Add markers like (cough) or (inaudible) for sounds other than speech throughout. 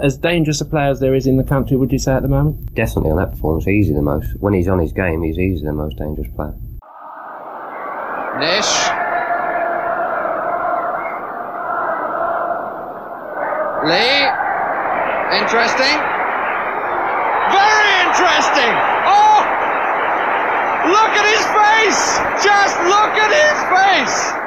As dangerous a player as there is in the country, would you say at the moment? Definitely on that performance, easily the most. When he's on his game, he's easily the most dangerous player. Nish. Lee. Interesting. Very interesting. Oh! Look at his face! Just look at his face!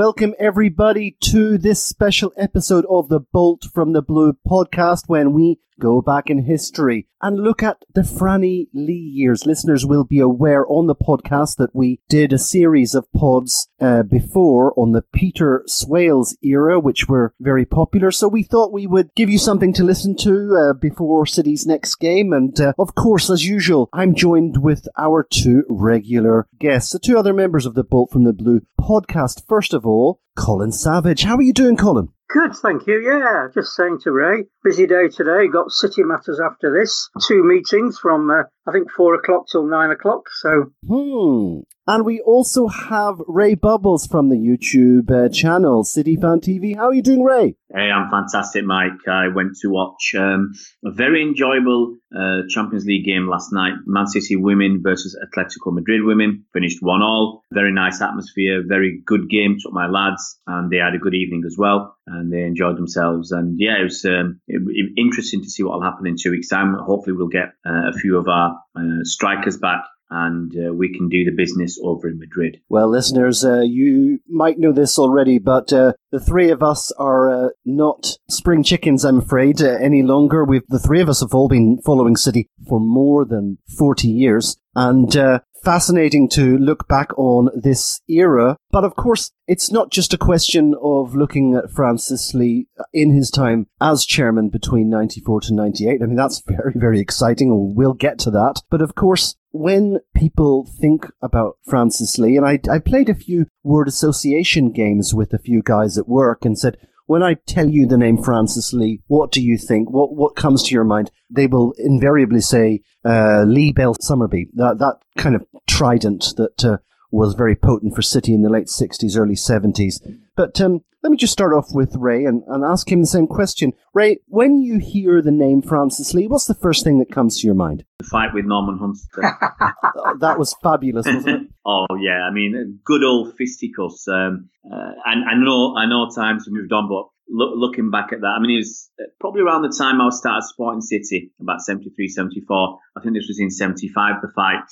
Welcome everybody to this special episode of the Bolt from the Blue podcast when we go back in history and look at the Franny Lee years. Listeners will be aware on the podcast that we did a series of pods uh, before on the Peter Swales era, which were very popular. So we thought we would give you something to listen to uh, before City's next game. And uh, of course, as usual, I'm joined with our two regular guests, the two other members of the Bolt from the Blue podcast. First of all, Colin Savage. How are you doing, Colin? Good, thank you. Yeah, just saying to Ray, busy day today. Got city matters after this. Two meetings from uh, I think four o'clock till nine o'clock. So Hmm. And we also have Ray Bubbles from the YouTube uh, channel, City Fan TV. How are you doing, Ray? Hey, I'm fantastic, Mike. I went to watch um, a very enjoyable uh, Champions League game last night. Man City women versus Atletico Madrid women finished one all. Very nice atmosphere, very good game. Took my lads, and they had a good evening as well, and they enjoyed themselves. And yeah, it was um, it, it- interesting to see what will happen in two weeks' time. Hopefully, we'll get uh, a few of our uh, strikers back. And uh, we can do the business over in Madrid. Well, listeners, uh, you might know this already, but uh, the three of us are uh, not spring chickens, I'm afraid, uh, any longer. We've the three of us have all been following City for more than forty years, and uh, fascinating to look back on this era. But of course, it's not just a question of looking at Francis Lee in his time as chairman between ninety four to ninety eight. I mean, that's (laughs) very very exciting, we'll get to that. But of course, when people think about Francis Lee, and I, I played a few word association games with a few guys at work and said, when I tell you the name Francis Lee, what do you think? What what comes to your mind? They will invariably say uh, Lee Bell Summerbee. That that kind of trident that uh, was very potent for City in the late sixties, early seventies. But um, let me just start off with Ray and, and ask him the same question. Ray, when you hear the name Francis Lee, what's the first thing that comes to your mind? The fight with Norman Hunter. Oh, (laughs) that was fabulous, wasn't it? (laughs) Oh yeah, I mean, good old fisticuffs. Um, uh, and I know, I know, times have moved on, but look, looking back at that, I mean, it was uh, probably around the time I was started Sporting City, about 73, 74. I think this was in 75, the fight.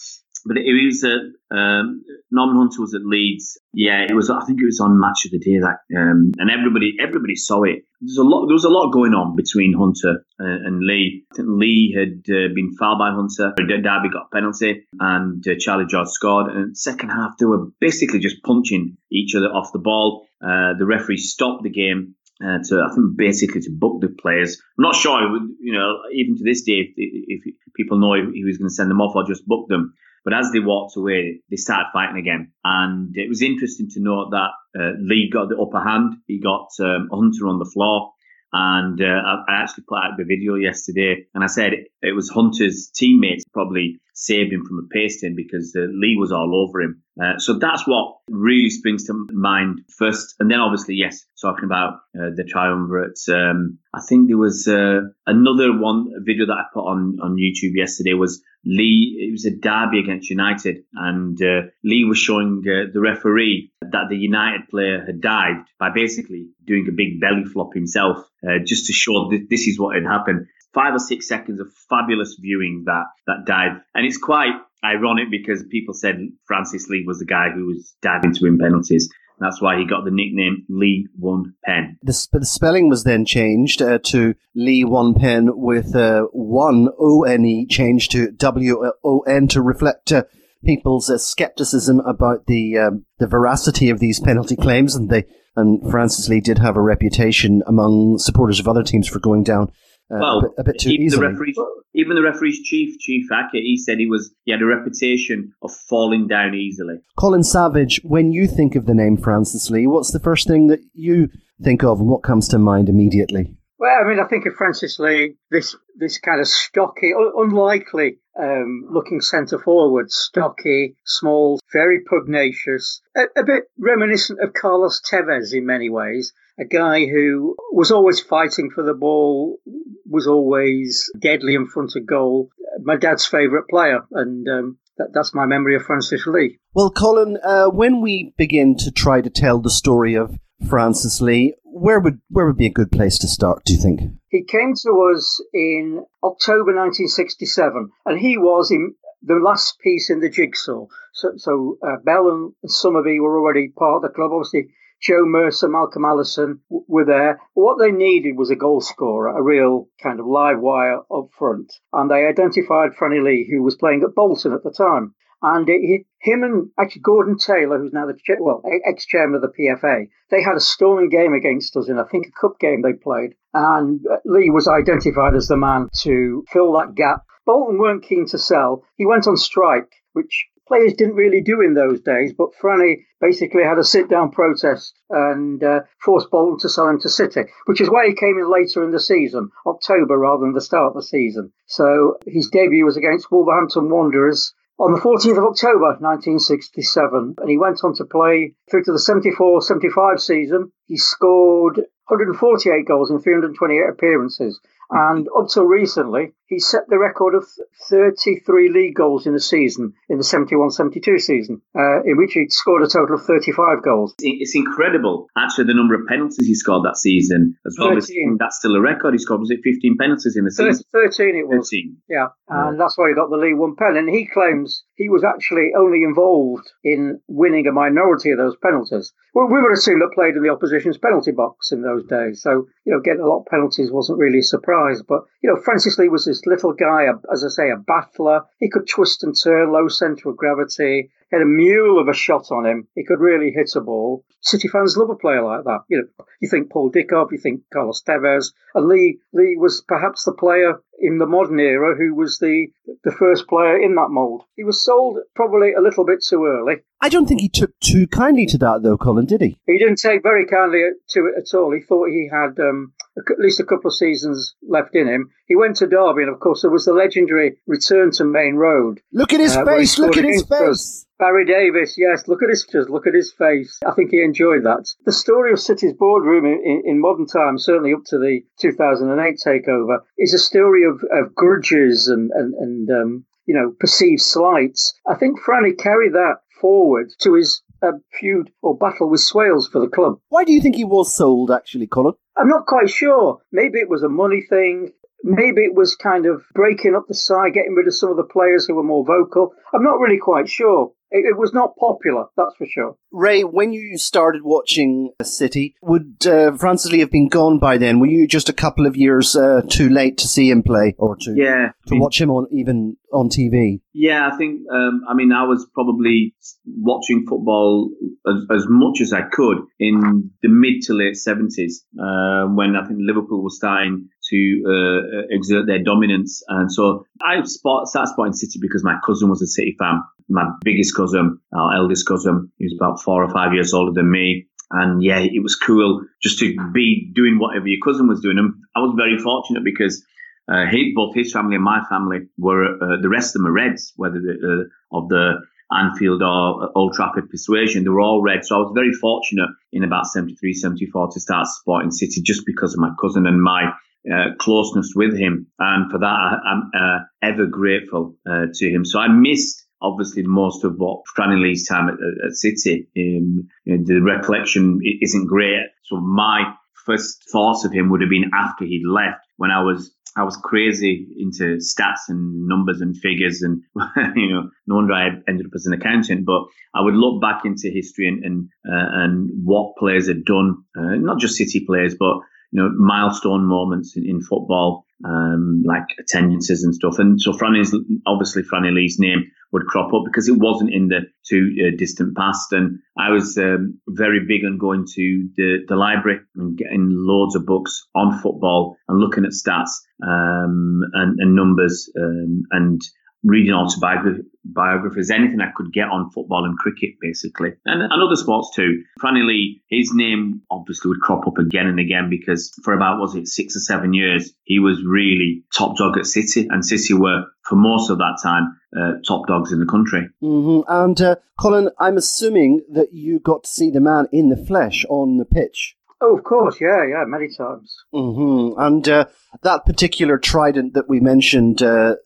But it was uh, um, Norman Hunter was at Leeds. Yeah, it was. I think it was on Match of the Day that, um, and everybody everybody saw it. There's a lot. There was a lot going on between Hunter uh, and Lee. Lee had uh, been fouled by Hunter. Derby got a penalty, and uh, Charlie George scored. And second half, they were basically just punching each other off the ball. uh, the referee stopped the game uh, to I think basically to book the players. I'm not sure, you know, even to this day, if, if people know he was going to send them off or just book them. But as they walked away, they started fighting again, and it was interesting to note that uh, Lee got the upper hand. He got um, Hunter on the floor. And uh, I, actually put out the video yesterday, and I said it was Hunter's teammates probably saved him from a pasting because uh, Lee was all over him. Uh, so that's what really springs to mind first. And then obviously, yes, talking about uh, the triumvirate. Um, I think there was uh, another one video that I put on, on YouTube yesterday was Lee, it was a derby against United, and uh, Lee was showing uh, the referee that the United player had dived by basically doing a big belly flop himself, uh, just to show that this is what had happened. Five or six seconds of fabulous viewing that that dive, and it's quite ironic because people said Francis Lee was the guy who was diving to win penalties. That's why he got the nickname Lee One Pen. The, sp- the spelling was then changed uh, to Lee Won Pen with uh, one O N E changed to W O N to reflect uh, people's uh, skepticism about the um, the veracity of these penalty claims, and they and Francis Lee did have a reputation among supporters of other teams for going down uh, well, a, bit, a bit too even easily. the referee's, even the referee's chief, Keith Hackett, he said he was he had a reputation of falling down easily. Colin Savage, when you think of the name Francis Lee, what's the first thing that you think of, and what comes to mind immediately? Well, I mean, I think of Francis Lee, this this kind of stocky, un- unlikely um, looking centre forward, stocky, small, very pugnacious, a, a bit reminiscent of Carlos Tevez in many ways. A guy who was always fighting for the ball, was always deadly in front of goal. My dad's favourite player, and um, that, that's my memory of Francis Lee. Well, Colin, uh, when we begin to try to tell the story of Francis Lee, where would where would be a good place to start? Do you think? He came to us in October 1967, and he was in the last piece in the jigsaw. So, so uh, Bell and Summerbee were already part of the club. Obviously, Joe Mercer, Malcolm Allison w- were there. What they needed was a goal scorer, a real kind of live wire up front. And they identified Franny Lee, who was playing at Bolton at the time. And it, him and actually Gordon Taylor, who's now the well ex chairman of the PFA, they had a storming game against us in I think a cup game they played, and uh, Lee was identified as the man to fill that gap. Bolton weren't keen to sell. He went on strike, which players didn't really do in those days. But Franny basically had a sit-down protest and uh, forced Bolton to sell him to City, which is why he came in later in the season, October rather than the start of the season. So his debut was against Wolverhampton Wanderers on the 14th of October 1967, and he went on to play through to the 74 75 season. He scored 148 goals in 328 appearances. And up till recently, he set the record of 33 league goals in a season in the 71 72 season, uh, in which he scored a total of 35 goals. It's incredible, actually, the number of penalties he scored that season as well. 13. That's still a record. He scored, was it 15 penalties in the season? 13 it was. 13. Yeah, and that's why he got the League One pen. And he claims he was actually only involved in winning a minority of those penalties. Well, we were a team that played in the opposition's penalty box in those days, so you know getting a lot of penalties wasn't really a surprise. But you know, Francis Lee was this little guy, as I say, a battler. He could twist and turn, low centre of gravity. He had a mule of a shot on him. He could really hit a ball. City fans love a player like that. You know, you think Paul Dickov, you think Carlos Tevez, and Lee. Lee was perhaps the player in the modern era who was the the first player in that mould. He was sold probably a little bit too early. I don't think he took too kindly to that, though, Colin, did he? He didn't take very kindly to it at all. He thought he had um, at least a couple of seasons left in him. He went to Derby, and of course there was the legendary return to Maine Road. Look at his Uh, face! Look at his face! Barry Davies, yes, look at his just look at his face. I think he enjoyed that. The story of City's boardroom in, in, in modern times, certainly up to the 2008 takeover, is a story of, of grudges and and, and um, you know perceived slights. I think Franny carried that forward to his uh, feud or battle with Swales for the club. Why do you think he was sold, actually, Colin? I'm not quite sure. Maybe it was a money thing. Maybe it was kind of breaking up the side, getting rid of some of the players who were more vocal. I'm not really quite sure. It, it was not popular, that's for sure. Ray, when you started watching City, would uh, Francis Lee have been gone by then? Were you just a couple of years uh, too late to see him play or to Yeah, to watch him on even on TV? Yeah, I think. Um, I mean, I was probably watching football as, as much as I could in the mid to late seventies, uh, when I think Liverpool was starting to uh, exert their dominance, and so I spot, started spotting City because my cousin was a City fan. My biggest cousin, our eldest cousin, he was about four or five years older than me. And yeah, it was cool just to be doing whatever your cousin was doing. And I was very fortunate because uh, he, both his family and my family were uh, the rest of them are Reds, whether the, uh, of the Anfield or Old Trafford persuasion, they were all Reds. So I was very fortunate in about 73, 74 to start supporting City just because of my cousin and my uh, closeness with him. And for that, I, I'm uh, ever grateful uh, to him. So I missed obviously most of what Franny Lee's time at, at, at City. Um, you know, the recollection isn't great. So my first thoughts of him would have been after he'd left when I was I was crazy into stats and numbers and figures, and (laughs) you know, no wonder I ended up as an accountant. But I would look back into history and and, uh, and what players had done, uh, not just City players, but you know, milestone moments in, in football, um, like attendances and stuff. And so Franny's obviously Franny Lee's name would crop up because it wasn't in the too uh, distant past. And I was um, very big on going to the, the library and getting loads of books on football and looking at stats um, and, and numbers um, and reading autobiography, biographies, anything I could get on football and cricket, basically, and, and other sports too. Lee, his name obviously would crop up again and again because for about, was it six or seven years, he was really top dog at City, and City were, for most of that time, uh, top dogs in the country. hmm And uh, Colin, I'm assuming that you got to see the man in the flesh on the pitch. Oh, of course, yeah, yeah, many times. hmm And uh, that particular trident that we mentioned, uh,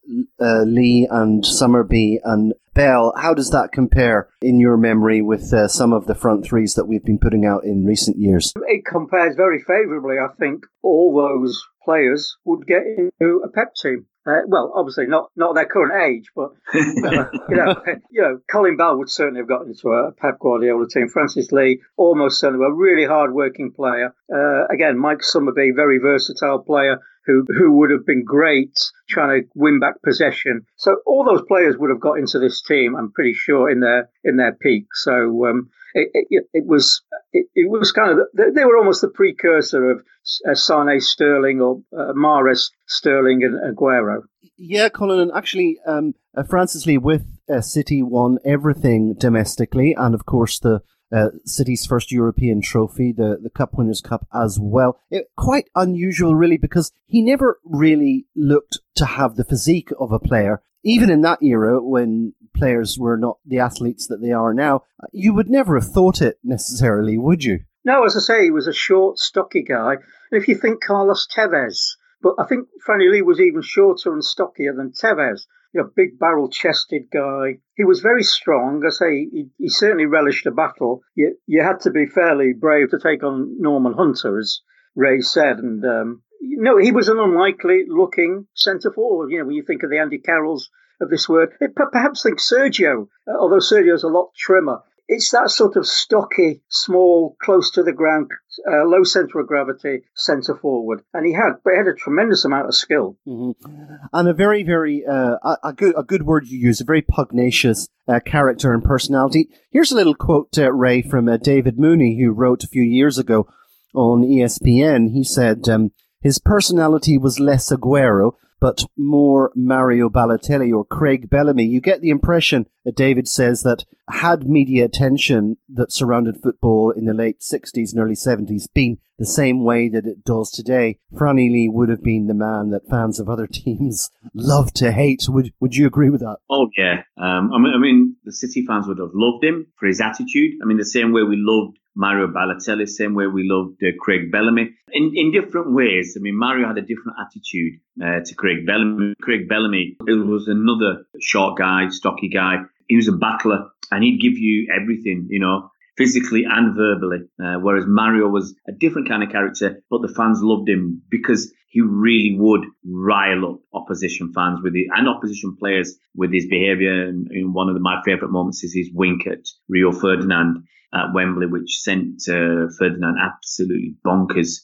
uh, Lee and Summerbee and Bell, how does that compare in your memory with uh, some of the front threes that we've been putting out in recent years? It compares very favourably. I think all those players would get into a Pep team. Uh, well, obviously not not their current age, but (laughs) uh, you know, you know, Colin Bell would certainly have gotten into a Pep Guardiola team. Francis Lee, almost certainly a really hard-working player. Uh, again, Mike Summerbee, very versatile player who who would have been great trying to win back possession. So all those players would have got into this team. I'm pretty sure in their in their peak. So um, it, it, it was it, it was kind of the, they were almost the precursor of uh, Sane Sterling or uh, Mahrez Sterling and Aguero. Yeah, Colin, and actually, um, uh, Francis Lee with uh, City won everything domestically, and of course the uh, City's first European trophy, the the Cup Winners' Cup as well. It, quite unusual, really, because he never really looked to have the physique of a player. Even in that era, when players were not the athletes that they are now, you would never have thought it necessarily, would you? No, as I say, he was a short, stocky guy. And if you think Carlos Tevez, but I think Franny Lee was even shorter and stockier than Tevez. You know, big barrel chested guy. He was very strong. I say he, he certainly relished a battle. You, you had to be fairly brave to take on Norman Hunter, as Ray said. And um, no, he was an unlikely looking centre forward. You know, when you think of the Andy Carrolls of this word, it, perhaps think Sergio, although Sergio's a lot trimmer. It's that sort of stocky, small, close to the ground, uh, low centre of gravity centre forward, and he had, but he had a tremendous amount of skill. Mm-hmm. And a very, very uh, a, good a good word you use, a very pugnacious uh, character and personality. Here's a little quote, uh, Ray, from uh, David Mooney, who wrote a few years ago on ESPN. He said um, his personality was less Aguero, but more Mario Balotelli or Craig Bellamy. You get the impression that David says that had media attention that surrounded football in the late 60s and early 70s been the same way that it does today, Franny Lee would have been the man that fans of other (laughs) teams love to hate. Would Would you agree with that? Oh yeah, um, I mean, I mean, the City fans would have loved him for his attitude. I mean, the same way we loved Mario Balotelli, same way we loved uh, Craig Bellamy, in in different ways. I mean, Mario had a different attitude uh, to Craig Bellamy. Craig Bellamy was another short guy, stocky guy. He was a battler, and he'd give you everything. You know, physically and verbally. Uh, whereas Mario was a different kind of character, but the fans loved him because he really would rile up opposition fans with it and opposition players with his behaviour. And, and one of the, my favourite moments is his wink at Rio Ferdinand at Wembley, which sent uh, Ferdinand absolutely bonkers.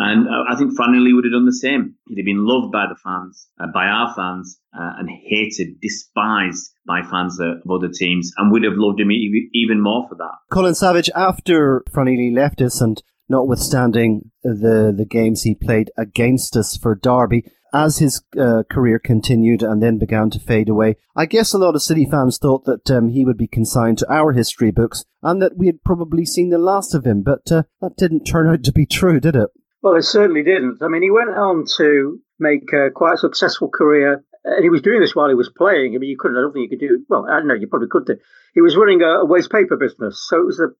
And I think Franny would have done the same. He'd have been loved by the fans, uh, by our fans, uh, and hated, despised by fans of other teams, and would have loved him even more for that. Colin Savage, after Franny left us, and notwithstanding the the games he played against us for Derby, as his uh, career continued and then began to fade away, I guess a lot of City fans thought that um, he would be consigned to our history books and that we had probably seen the last of him. But uh, that didn't turn out to be true, did it? Well, it certainly didn't. I mean, he went on to make uh, quite a successful career, and he was doing this while he was playing. I mean, you couldn't. I don't think you could do. Well, I don't know. You probably could do. He was running a, a waste paper business, so it was the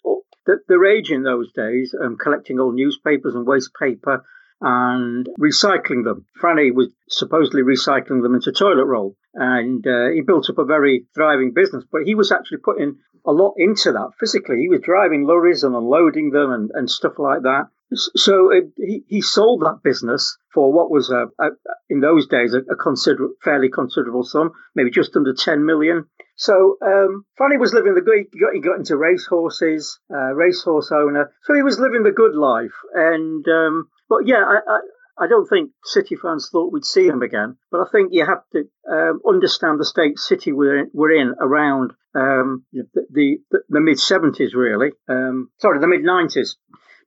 the, the rage in those days, um, collecting old newspapers and waste paper and recycling them. Franny was supposedly recycling them into toilet roll, and uh, he built up a very thriving business. But he was actually putting a lot into that physically. He was driving lorries and unloading them and, and stuff like that. So it, he, he sold that business for what was a, a in those days a, a consider, fairly considerable sum, maybe just under 10 million. So um, Franny was living the good. He got, he got into race horses, uh, racehorse owner. So he was living the good life. And um, but yeah, I, I, I don't think City fans thought we'd see him again. But I think you have to um, understand the state City were in, were in around um, the, the, the mid 70s, really. Um, sorry, the mid 90s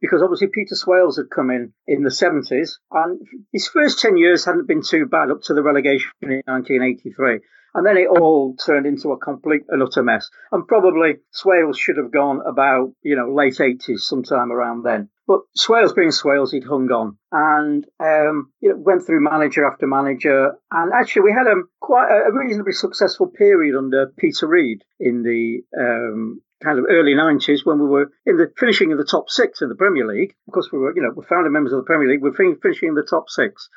because obviously Peter Swales had come in in the 70s and his first 10 years hadn't been too bad up to the relegation in 1983. And then it all turned into a complete and utter mess. And probably Swales should have gone about, you know, late 80s, sometime around then. But Swales being Swales, he'd hung on and um, you know, went through manager after manager. And actually, we had a quite a reasonably successful period under Peter Reid in the um, kind of early 90s when we were in the finishing in the top six in the Premier League. Of course, we were, you know, we're founding members of the Premier League. We're finishing in the top six.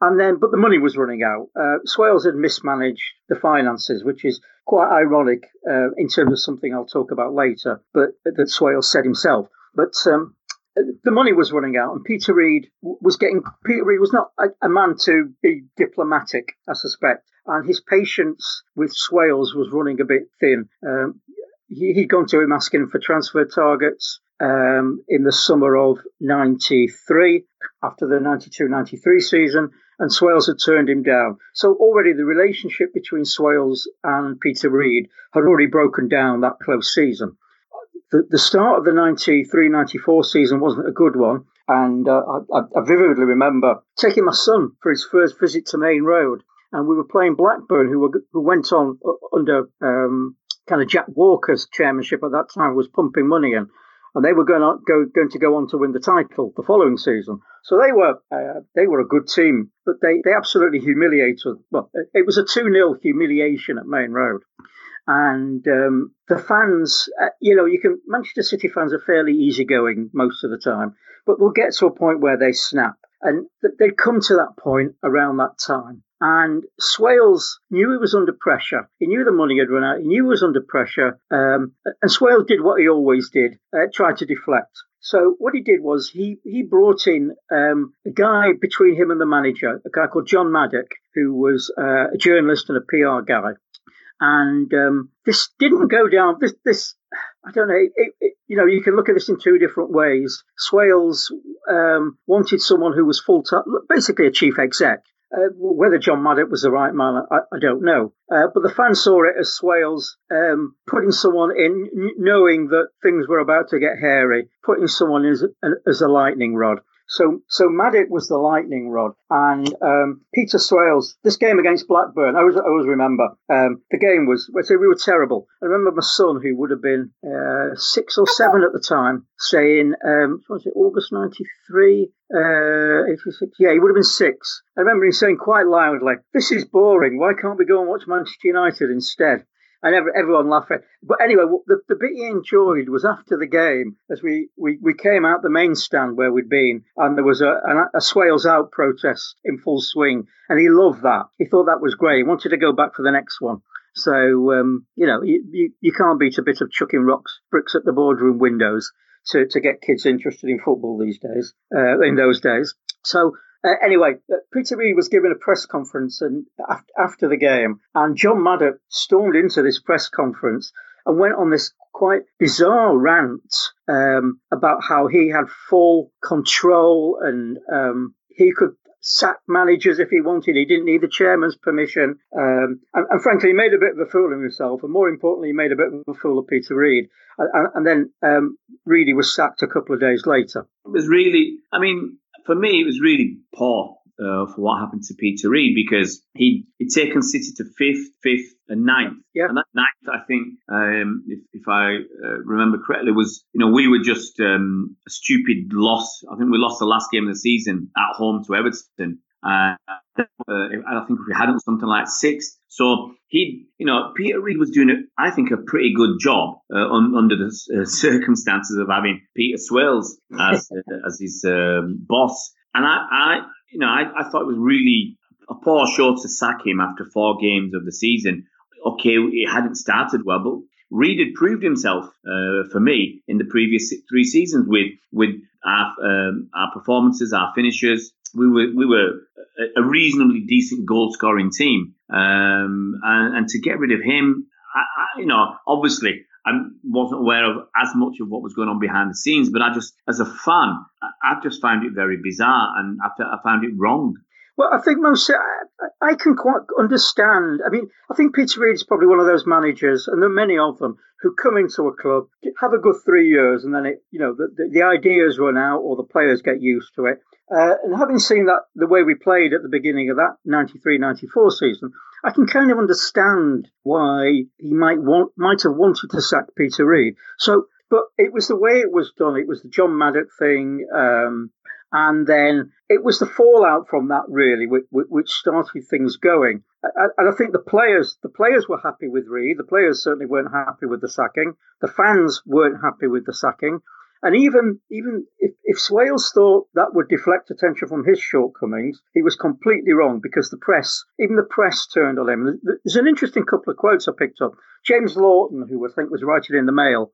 And then, but the money was running out. Uh, Swales had mismanaged the finances, which is quite ironic uh, in terms of something I'll talk about later, but that Swales said himself. But um, the money was running out, and Peter Reid was getting. Peter Reid was not a, a man to be diplomatic, I suspect, and his patience with Swales was running a bit thin. Um, he, had gone to him asking for transfer targets um, in the summer of 93 after the 92 93 season, and Swales had turned him down. So already the relationship between Swales and Peter Reid had already broken down that close season. The, the start of the 93 94 season wasn't a good one. And uh, I, I vividly remember taking my son for his first visit to Maine Road and we were playing Blackburn, who were who went on uh, under um, kind of Jack Walker's chairmanship at that time was pumping money in, and they were going to go going to go on to win the title the following season. So they were uh, they were a good team, but they they absolutely humiliated. Well, it was a two 0 humiliation at Maine Road. And um, the fans, uh, you know, you can Manchester City fans are fairly easygoing most of the time, but we'll get to a point where they snap, and they come to that point around that time. And Swales knew he was under pressure. He knew the money had run out. He knew he was under pressure. Um, and Swales did what he always did, uh, tried to deflect. So what he did was he he brought in um, a guy between him and the manager, a guy called John Maddock, who was uh, a journalist and a PR guy. And um, this didn't go down. This this I don't know. It, it, you know, you can look at this in two different ways. Swales um, wanted someone who was full time, basically a chief exec. Uh, whether John Maddock was the right man, I, I don't know. Uh, but the fans saw it as Swales um, putting someone in, knowing that things were about to get hairy, putting someone in as, as a lightning rod. So, so Maddock was the lightning rod, and um, Peter Swales. This game against Blackburn, I always, I always remember. Um, the game was, say, we were terrible. I remember my son, who would have been uh, six or seven at the time, saying, um, "Was it August '93? Uh, 86? Yeah, he would have been six. I remember him saying quite loudly, "This is boring. Why can't we go and watch Manchester United instead?" And every, everyone laughing. But anyway, the, the bit he enjoyed was after the game, as we, we, we came out the main stand where we'd been, and there was a, a, a Swales out protest in full swing, and he loved that. He thought that was great. He wanted to go back for the next one. So um, you know, you, you, you can't beat a bit of chucking rocks, bricks at the boardroom windows to, to get kids interested in football these days. Uh, in those days, so. Uh, anyway, uh, Peter Reid was given a press conference and af- after the game, and John Maddock stormed into this press conference and went on this quite bizarre rant um, about how he had full control and um, he could sack managers if he wanted. He didn't need the chairman's permission. Um, and, and, frankly, he made a bit of a fool of himself. And more importantly, he made a bit of a fool of Peter Reid. And, and then um, Reedy was sacked a couple of days later. It was really, I mean, for me, it was really poor uh, for what happened to Peter Reid because he he'd taken City to fifth, fifth, and ninth. Yeah. And that ninth, I think, um, if, if I uh, remember correctly, was you know we were just um, a stupid loss. I think we lost the last game of the season at home to Everton. Uh, uh, I think if we hadn't something like six. So he, you know, Peter Reid was doing, I think, a pretty good job uh, un, under the uh, (laughs) circumstances of having Peter Swales as (laughs) uh, as his um, boss. And I, I, you know, I, I thought it was really a poor show to sack him after four games of the season. Okay, it hadn't started well, but Reid had proved himself uh, for me in the previous three seasons with with our um, our performances, our finishes. We were we were a reasonably decent goal scoring team, um, and, and, to get rid of him, I, I, you know, obviously I wasn't aware of as much of what was going on behind the scenes, but I just, as a fan, I, I just found it very bizarre, and I, I found it wrong. Well, I think most I, can quite understand. I mean, I think Peter Reid is probably one of those managers, and there are many of them who come into a club, have a good three years, and then it, you know, the, the, the ideas run out or the players get used to it. Uh, and having seen that the way we played at the beginning of that 93-94 season, I can kind of understand why he might want might have wanted to sack Peter Reid. So, but it was the way it was done. It was the John Maddock thing. Um, and then it was the fallout from that really which, which started things going. And I think the players, the players were happy with Reid. The players certainly weren't happy with the sacking. The fans weren't happy with the sacking. And even even if, if Swales thought that would deflect attention from his shortcomings, he was completely wrong because the press, even the press, turned on him. There's an interesting couple of quotes I picked up. James Lawton, who I think was writing in the Mail,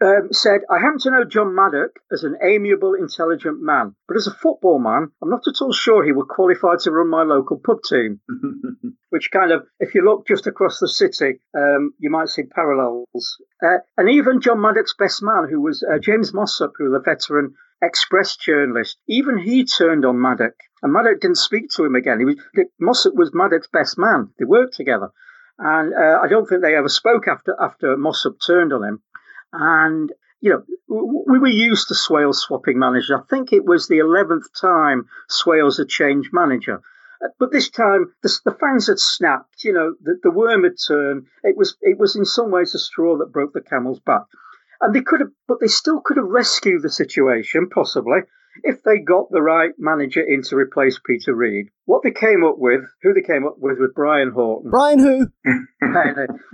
um, said, I happen to know John Maddock as an amiable, intelligent man, but as a football man, I'm not at all sure he would qualify to run my local pub team. (laughs) Which kind of, if you look just across the city, um, you might see parallels. Uh, and even John Maddock's best man, who was uh, James Mossop, who was a veteran Express journalist, even he turned on Maddock. And Maddock didn't speak to him again. He was, Mossop was Maddock's best man. They worked together. And uh, I don't think they ever spoke after after Mossop turned on him. And, you know, we were used to Swales swapping managers. I think it was the 11th time Swales had changed manager. Uh, but this time, the, the fans had snapped. You know, the, the worm had turned. It was, it was in some ways a straw that broke the camel's back. And they could have, but they still could have rescued the situation, possibly, if they got the right manager in to replace Peter Reid. What they came up with, who they came up with, was Brian Horton. Brian who? (laughs)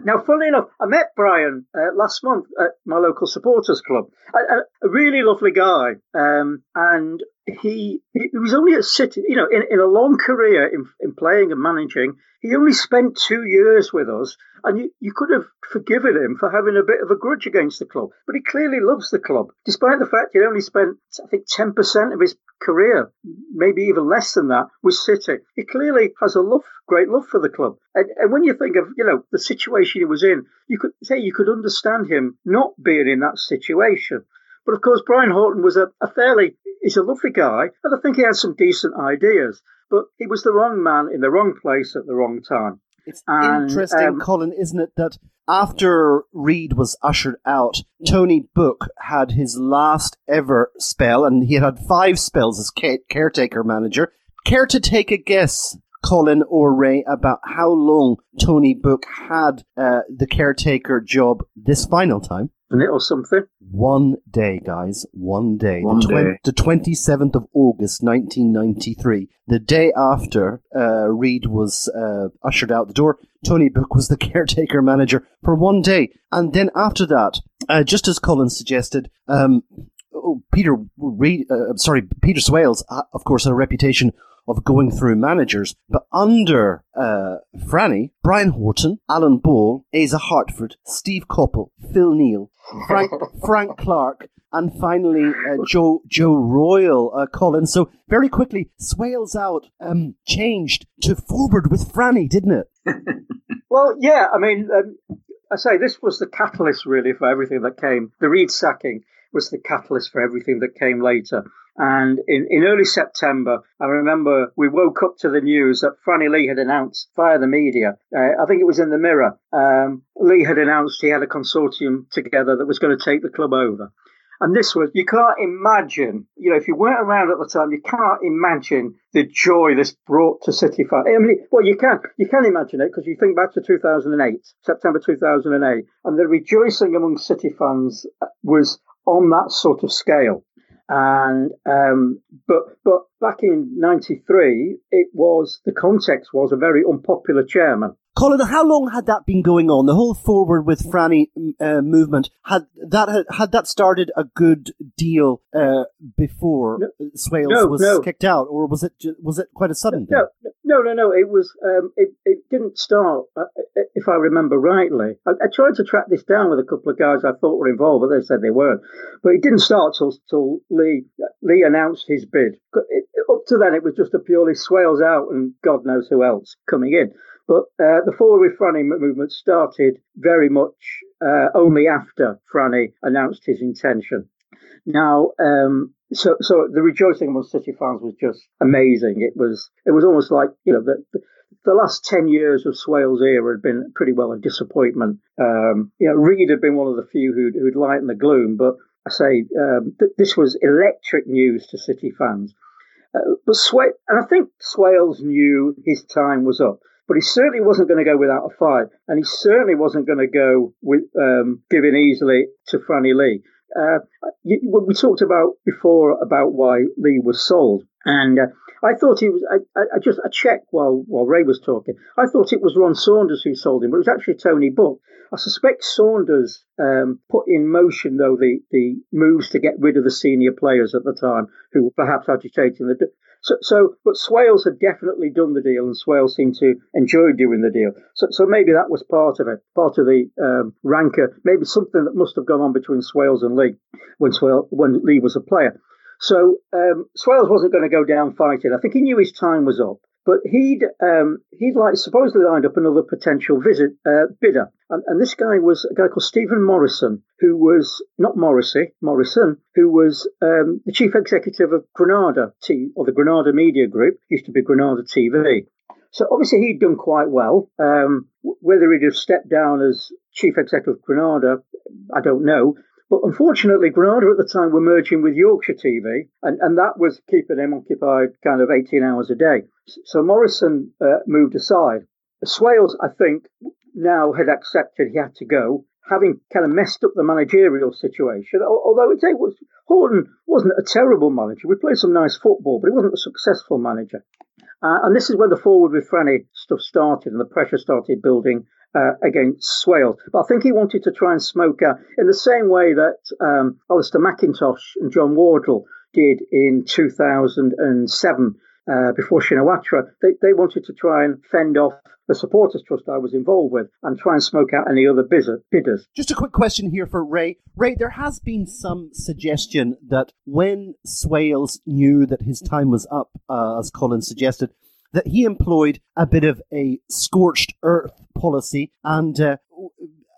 now, funnily enough, I met Brian uh, last month at my local supporters club. A, a really lovely guy, um, and he he was only at City. You know, in, in a long career in, in playing and managing, he only spent two years with us, and you, you could have forgiven him for having a bit of a grudge against the club. But he clearly loves the club, despite the fact he only spent, I think, 10% of his career, maybe even less than that, with City. He clearly has a love, great love for the club. And, and when you think of, you know, the situation he was in, you could say you could understand him not being in that situation. But of course, Brian Horton was a, a fairly, he's a lovely guy, and I think he had some decent ideas. But he was the wrong man in the wrong place at the wrong time. It's and, interesting, um, Colin, isn't it, that after Reid was ushered out, Tony Book had his last ever spell, and he had five spells as caretaker manager. Care to take a guess, Colin or Ray, about how long Tony Book had uh, the caretaker job this final time? A little something. One day, guys. One day. One the, day. the 27th of August, 1993. The day after uh, Reid was uh, ushered out the door, Tony Book was the (laughs) caretaker manager for one day. And then after that, uh, just as Colin suggested, um, oh, Peter Reid, uh, sorry, Peter Swales, uh, of course, had a reputation of going through managers. But under uh, Franny, Brian Horton, Alan Ball, Asa Hartford, Steve Coppell, Phil Neal, Frank, (laughs) Frank Clark, and finally uh, Joe Joe Royle, uh, Colin. So very quickly, Swales out um, changed to forward with Franny, didn't it? (laughs) Well, yeah, I mean, um, I say this was the catalyst really for everything that came. The Reid sacking was the catalyst for everything that came later. And in, in early September, I remember we woke up to the news that Franny Lee had announced via the media, uh, I think it was in the Mirror, um, Lee had announced he had a consortium together that was going to take the club over. And this was, you can't imagine, you know, if you weren't around at the time, you can't imagine the joy this brought to City fans. I mean, well, you can, you can imagine it because you think back to 2008, September 2008, and the rejoicing among City fans was on that sort of scale. And, um, but, but back in 93, it was, the context was a very unpopular chairman. Colin, how long had that been going on? The whole forward with Franny uh, movement had that had, had that started a good deal uh, before No. Swales No, was no. kicked out, or was it was it quite a sudden thing? No, no, no, no. It was. Um, it, it didn't start, uh, if I remember rightly. I, I tried to track this down with a couple of guys I thought were involved, but they said they weren't. But it didn't start till, till Lee Lee announced his bid. It, up to then, it was just a purely swales out and God knows who else coming in. But uh, the forward with Franny movement started very much uh, only after Franny announced his intention. Now, um, so so the rejoicing among City fans was just amazing. It was it was almost like you know the the last ten years of Swales' era had been pretty well a disappointment. Um, you know, Reid had been one of the few who'd, who'd lightened the gloom, but I say um, th- this was electric news to City fans. Uh, but Swa- and I think Swales knew his time was up. But he certainly wasn't going to go without a fight, and he certainly wasn't going to go with um, giving easily to Franny Lee. Uh, we talked about before about why Lee was sold, and uh, I thought he was. I, I just I checked while while Ray was talking. I thought it was Ron Saunders who sold him, but it was actually Tony Book. I suspect Saunders um, put in motion though the the moves to get rid of the senior players at the time who were perhaps agitating the. So, so, but Swales had definitely done the deal, and Swales seemed to enjoy doing the deal. So, so maybe that was part of it, part of the um, rancor, maybe something that must have gone on between Swales and Lee when when Lee was a player. So um, Swales wasn't going to go down fighting. I think he knew his time was up, but he'd um, he'd like supposedly lined up another potential visit uh, bidder, and, and this guy was a guy called Stephen Morrison, who was not Morrissey, Morrison, who was um, the chief executive of Granada T or the Granada Media Group, used to be Granada TV. So obviously he'd done quite well. Um, whether he'd have stepped down as chief executive of Granada, I don't know. But unfortunately, Granada at the time were merging with Yorkshire TV, and, and that was keeping him occupied kind of 18 hours a day. So Morrison uh, moved aside. Swales, I think, now had accepted he had to go, having kind of messed up the managerial situation. Although it was Horton wasn't a terrible manager. We played some nice football, but he wasn't a successful manager. Uh, and this is when the forward with Franny stuff started and the pressure started building uh, against Swales. But I think he wanted to try and smoke out in the same way that um, Alistair Mackintosh and John Wardle did in 2007 uh, before Shinawatra. They, they wanted to try and fend off the supporters trust I was involved with and try and smoke out any other bidders. Just a quick question here for Ray. Ray, there has been some suggestion that when Swales knew that his time was up, uh, as Colin suggested, that he employed a bit of a scorched earth policy. And uh,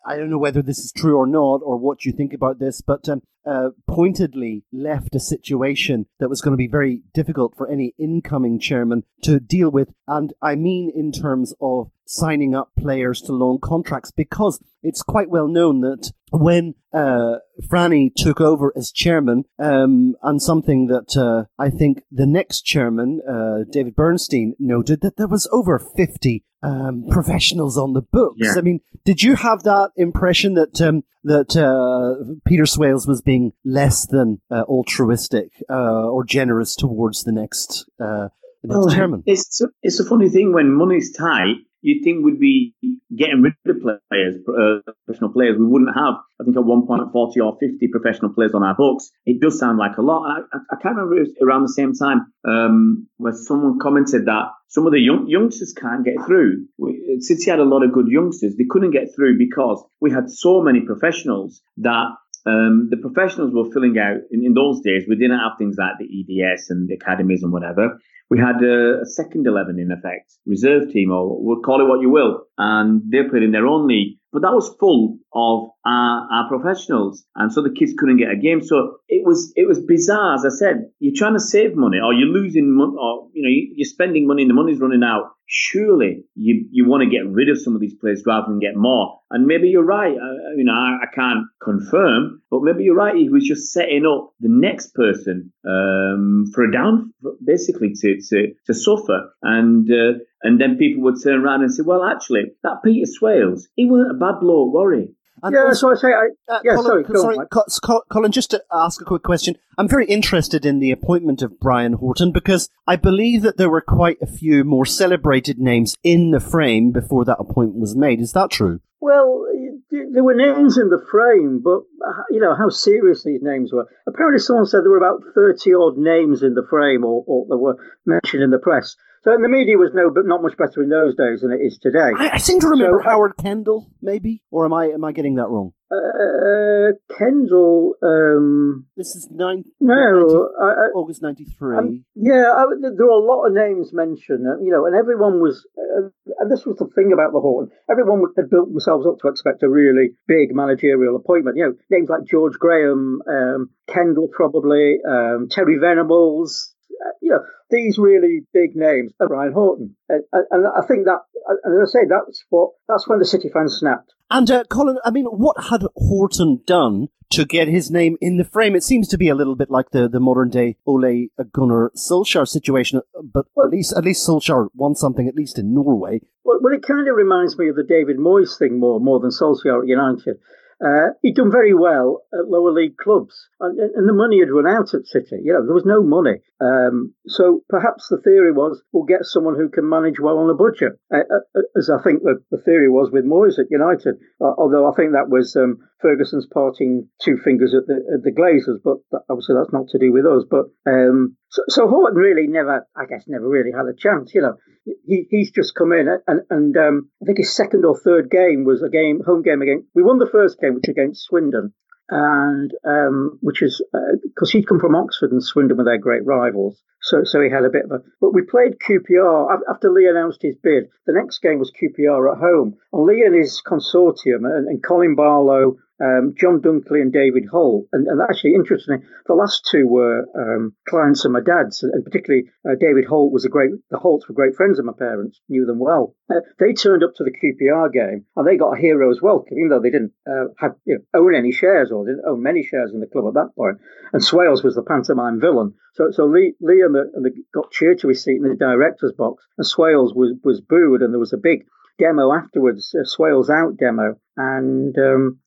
I don't know whether this is true or not, or what you think about this, but um, uh, pointedly left a situation that was going to be very difficult for any incoming chairman to deal with. And I mean in terms of signing up players to long contracts, because it's quite well known that when uh, Franny took over as chairman, um, and something that uh, I think the next chairman, uh, David Bernstein, noted that there was over 50 um, professionals on the books. Yeah. I mean, did you have that impression that um, that uh, Peter Swales was being less than uh, altruistic uh, or generous towards the next uh, the next chairman? It's it's a funny thing when money's tight. you'd think would be getting rid of players, uh, professional players. We wouldn't have, I think, at one point 40 or 50 professional players on our books. It does sound like a lot. I, I can't remember it was around the same time um, where someone commented that some of the young, youngsters can't get through. We, City had a lot of good youngsters. They couldn't get through because we had so many professionals that um, the professionals were filling out in, in, those days. We didn't have things like the EDS and the academies and whatever. We had a, a, second eleven in effect, reserve team, or we'll call it what you will, and they played in their own league. But that was full of our, our professionals, and so the kids couldn't get a game. So it was it was bizarre. As I said, you're trying to save money, or you're losing money, or you know you're spending money, and the money's running out surely you you want to get rid of some of these players rather than get more. And maybe you're right. I, you know, I, I, can't confirm, but maybe you're right. He was just setting up the next person um, for a down, basically to to, to suffer. And uh, and then people would turn around and say, well, actually, that Peter Swales, he wasn't a bad bloke, he? And yeah, also, so I say, I, uh, yeah, Colin, sorry, sorry Colin, just to ask a quick question. I'm very interested in the appointment of Brian Horton because I believe that there were quite a few more celebrated names in the frame before that appointment was made. Is that true? Well, there were names in the frame, but uh, you know how serious these names were. Apparently, someone said there were about thirty odd names in the frame, or, or that were mentioned in the press. So the media was no, but not much better in those days than it is today. I, I seem to remember so, Howard Kendall, maybe, or am I am I getting that wrong? Uh, Kendall. Um, this is nine. No, 90, I, I, August ninety three. Um, yeah, there were a lot of names mentioned. Uh, you know, and everyone was. Uh, and this was the thing about the Horn. Everyone had built themselves up to expect a really big managerial appointment. You know, names like George Graham, um, Kendall, probably um, Terry Venables. Uh, you know, these really big names Brian Horton. And, and, I think that, as I say, that's what that's when the City fans snapped. And uh, Colin, I mean, what had Horton done to get his name in the frame? It seems to be a little bit like the, the modern day Ole Gunnar Solskjaer situation, but well, at least at least Solskjaer won something, at least in Norway. Well, well, it kind of reminds me of the David Moyes thing more more than Solskjaer at United. Uh, he'd done very well at lower league clubs, and, and, the money had run out at City. You know, there was no money. Um, so perhaps the theory was we'll get someone who can manage well on a budget, uh, uh, as I think the, the, theory was with Moyes at United. Uh, although I think that was um, Ferguson's parting two fingers at the, at the Glazers, but that, obviously that's not to do with us. But um, so, Horton really never, I guess, never really had a chance. You know, he, he's just come in, and and um, I think his second or third game was a game, home game against. We won the first game, which against Swindon, and um, which is because uh, he'd come from Oxford and Swindon were their great rivals. So, so he had a bit of a. But we played QPR after Lee announced his bid. The next game was QPR at home, and Lee and his consortium and, and Colin Barlow um, John Dunkley and David Holt. And, and, actually, interestingly, the last two were um, clients of my dad's, and particularly uh, David Holt was a great, the Holts were great friends of my parents, knew them well. Uh, they turned up to the QPR game and they got a hero's welcome, even though they didn't uh, have, you know, own any shares or didn't own many shares in the club at that point. And Swales was the pantomime villain. So, so Lee, Lee and, the, and the got cheered to his seat in the director's box, and Swales was, was booed, and there was a big demo afterwards, a Swales out demo. And um,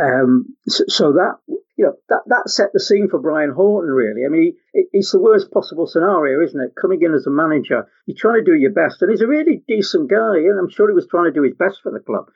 um, so, so, that you know that that set the scene for Brian Horton. Really, I mean, it, it's the worst possible scenario, isn't it? Coming in as a manager, you're trying to do your best, and he's a really decent guy, and I'm sure he was trying to do his best for the club.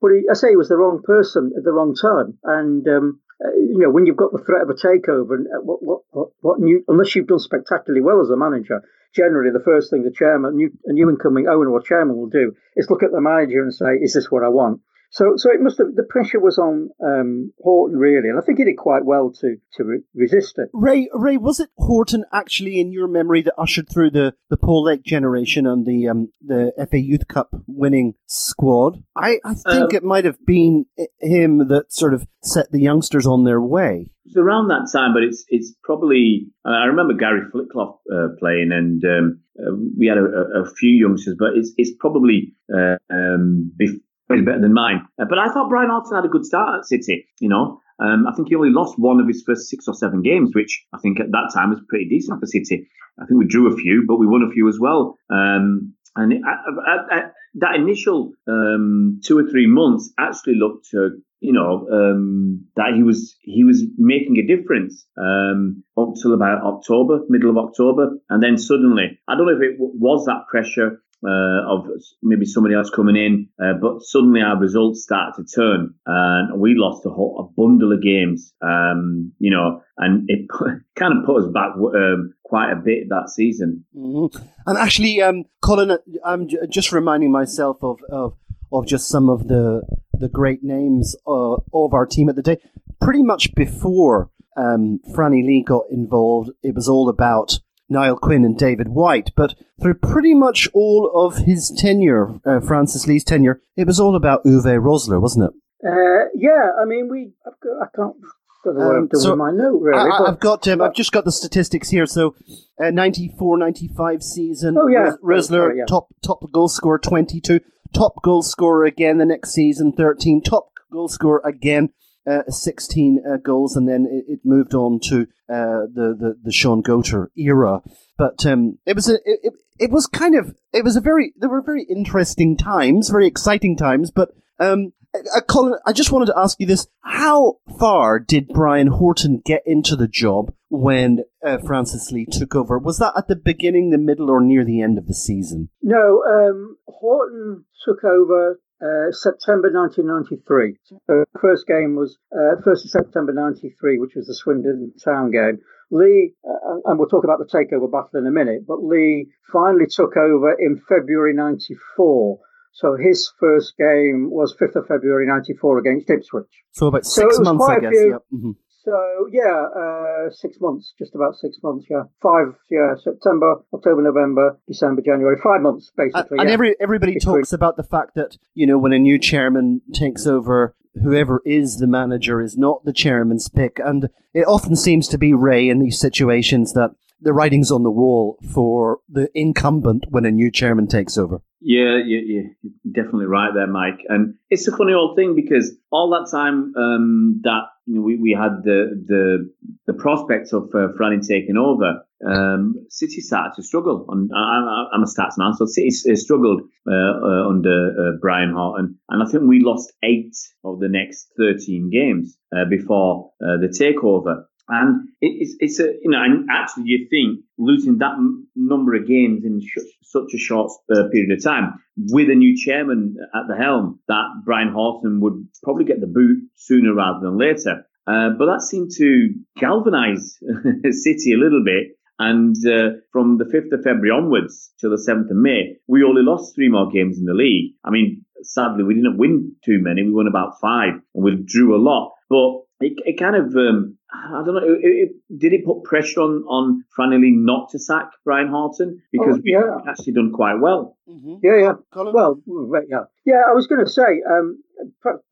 But he, I say he was the wrong person at the wrong time, and um, uh, you know when you've got the threat of a takeover, and uh, what what what, what new, unless you've done spectacularly well as a manager, generally the first thing the chairman, new, a new incoming owner or chairman will do is look at the manager and say, "Is this what I want?" So, so it must have the pressure was on um, Horton really, and I think he did quite well to to re- resist it. Ray, Ray, was it Horton actually in your memory that ushered through the, the Paul Lake generation and the um, the FA Youth Cup winning squad? I, I think uh, it might have been him that sort of set the youngsters on their way. It's around that time, but it's it's probably I remember Gary Flitcroft uh, playing, and um, uh, we had a, a, a, few youngsters, but it's it's probably uh, um, before he's better than mine. Uh, but I thought Brian Horton had a good start at City. You know, um, I think he only lost one of his first six or seven games, which I think at that time was pretty decent for City. I think we drew a few, but we won a few as well. Um, and it, I, I, I, that initial um, two or three months actually looked, uh, you know, um, that he was he was making a difference um, up till about October, middle of October, and then suddenly, I don't know if it w- was that pressure uh, of maybe somebody else coming in, uh, but suddenly our results started to turn, and we lost a whole a bundle of games. Um, you know, and it (laughs) kind of put us back um, quite a bit that season. Mm-hmm. And actually, um, Colin, I'm j- just reminding myself of, of of just some of the the great names uh, of our team at the day. Pretty much before um, Franny Lee got involved, it was all about Niall Quinn and David White. But through pretty much all of his tenure, uh, Francis Lee's tenure, it was all about Uwe Rosler, wasn't it? Uh, yeah, I mean, we. I've got, I can't. Don't know what I'm Um, doing so with my note really. I, but- have got um, I've just got the statistics here. So, uh, 94, 95 season. Oh, yeah. Sorry, yeah. top top goal scorer twenty two. Top goal scorer again the next season thirteen. Top goal scorer again. Uh, 16 uh, goals, and then it, it moved on to uh, the, the the Shaun Goater era. But um, it was a it, it, it was kind of it was a very there were very interesting times, very exciting times. But um, uh, Colin, I just wanted to ask you this: How far did Brian Horton get into the job when uh, Francis Lee took over? Was that at the beginning, the middle, or near the end of the season? No, um, Horton took over uh, September 1993. The first game was uh, 1st of September 93, which was the Swindon Town game. Lee, uh, and we'll talk about the takeover battle in a minute, but Lee finally took over in February 94. So his first game was 5th of February 94 against Ipswich. So about six was months, I guess. few- Yep. mhm. So yeah, uh, six months, just about six months. Yeah, five. Yeah, September, October, November, December, January. Five months And, basically. and yeah. every everybody Between- talks about the fact that you know when a new chairman takes over, whoever is the manager is not the chairman's pick, and it often seems to be Ray in these situations that the writing's on the wall for the incumbent when a new chairman takes over. Yeah, yeah, yeah, you're definitely right there, Mike. And it's a funny old thing because all that time um, that you know, we, we had the the the prospects of uh, Franny taking over, um, City started to struggle. And I, I'm a stats man, so City uh, struggled uh, uh, under uh, Brian Horton, and I think we lost eight of the next 13 games uh, before the takeover. And it, it's, it's a, you know, and actually you think losing that m- number of games in sh- such a short uh, period of time with a new chairman at the helm, that Brian Horton would probably get the boot sooner rather than later. Uh, but that seemed to galvanise (laughs) City a little bit. And uh, from the 5th of February onwards till the 7th of May, we only lost three more games in the league. I mean, sadly, we didn't win too many. We won about five and we drew a lot. But it, it kind of, um, I don't know, it, it, did it put pressure on, on Franny Lee not to sack Brian Horton? Because Oh, yeah. we've actually done quite well. Yeah, yeah. Colin? Well, right, yeah, yeah. I was going to say, um,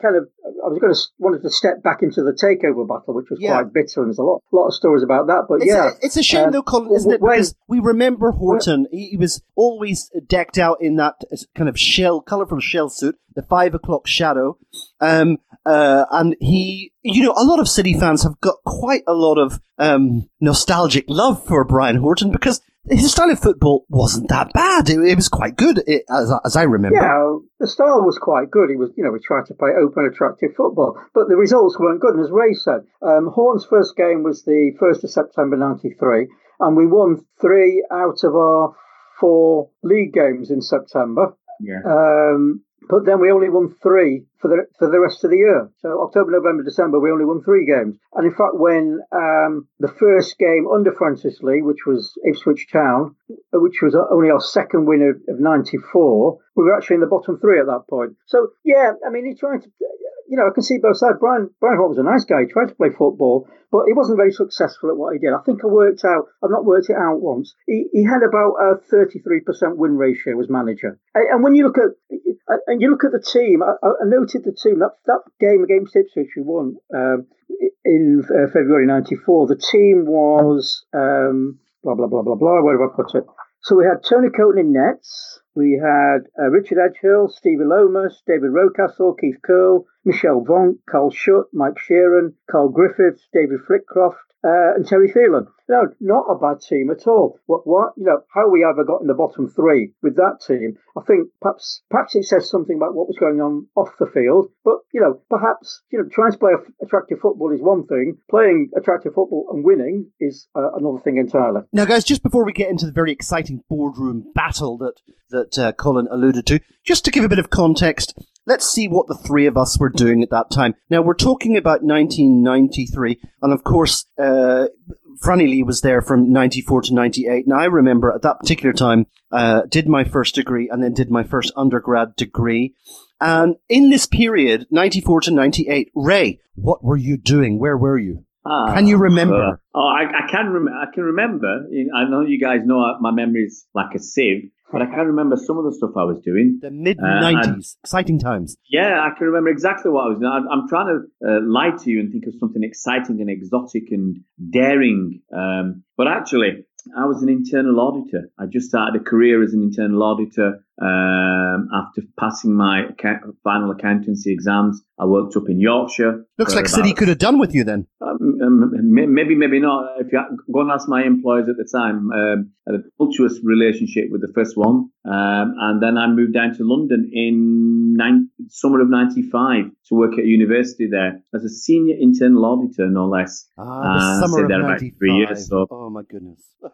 kind of, I was going to wanted to step back into the takeover battle, which was Yeah. quite bitter, and there's a lot, lot of stories about that. But It's, yeah, a, it's a shame Um, though, Colin, isn't it? when- Because we remember Horton. He, he was always decked out in that kind of shell, colourful shell suit, the five o'clock shadow. Um, uh, and he, you know, a lot of City fans have got quite a lot of um, nostalgic love for Brian Horton because his style of football wasn't that bad. It, it was quite good, it, as, as I remember. Yeah, the style was quite good. He was, you know, we tried to play open, attractive football, but the results weren't good. And as Ray said, um, Horton's first game was the 1st of September 93, and we won three out of our four league games in September. Yeah. Um, but then we only won three for the for the rest of the year. So October, November, December, we only won three games. And in fact, when um, the first game under Francis Lee, which was Ipswich Town, which was only our second win of, of '94, we were actually in the bottom three at that point. So yeah, I mean, he tried to. You know, I can see both sides. Brian Brian Hart was a nice guy. He tried to play football, but he wasn't very successful at what he did. I think I worked out. I've not worked it out once. He, he had about a 33% win ratio as manager. And, and when you look at and you look at the team, I, I noted the team that that game against Ipswich we won um, in uh, February '94. The team was um, blah blah blah blah blah. Where have I put it? So we had Tony Coton in nets. We had uh, Richard Edghill, Stevie Lomas, David Rocastle, Keith Curle, Michel Vonk, Carl Shutt, Mike Sheron, Carl Griffiths, David Flitcroft, uh, and Terry Phelan. No, not a bad team at all. What, what, you know, how we ever got in the bottom three with that team, I think perhaps, perhaps it says something about what was going on off the field. But you know, perhaps you know, trying to play attractive football is one thing. Playing attractive football and winning is uh, another thing entirely. Now, guys, just before we get into the very exciting boardroom battle that that uh, Colin alluded to, just to give a bit of context, let's see what the three of us were doing at that time. Now, we're talking about 1993, and of course, uh, Franny Lee was there from 94 to 98. Now, I remember at that particular time, uh, did my first degree and then did my first undergrad degree. And in this period, 94 to 98, Ray, what were you doing? Where were you? Ah, Can you remember? uh, oh, I, I can. Rem- I can remember. I know you guys know my memory's like a sieve, but I can remember some of the stuff I was doing. The mid Uh, and- 90s. Exciting times. Yeah, I can remember exactly what I was doing. I'm, I'm trying to uh, lie to you and think of something exciting and exotic and daring. Um, but actually, I was an internal auditor. I just started a career as an internal auditor um, after passing my account- final accountancy exams. I worked up in Yorkshire. Looks like City about- could have done with you then. um, um, maybe, maybe not. If you go and ask my employers at the time, um, I had a tumultuous relationship with the first one, um, and then I moved down to London in nine, summer of '95 to work at a university there as a senior internal auditor, no less. Ah, the I summer of 95. years, so- Oh, my goodness. (laughs)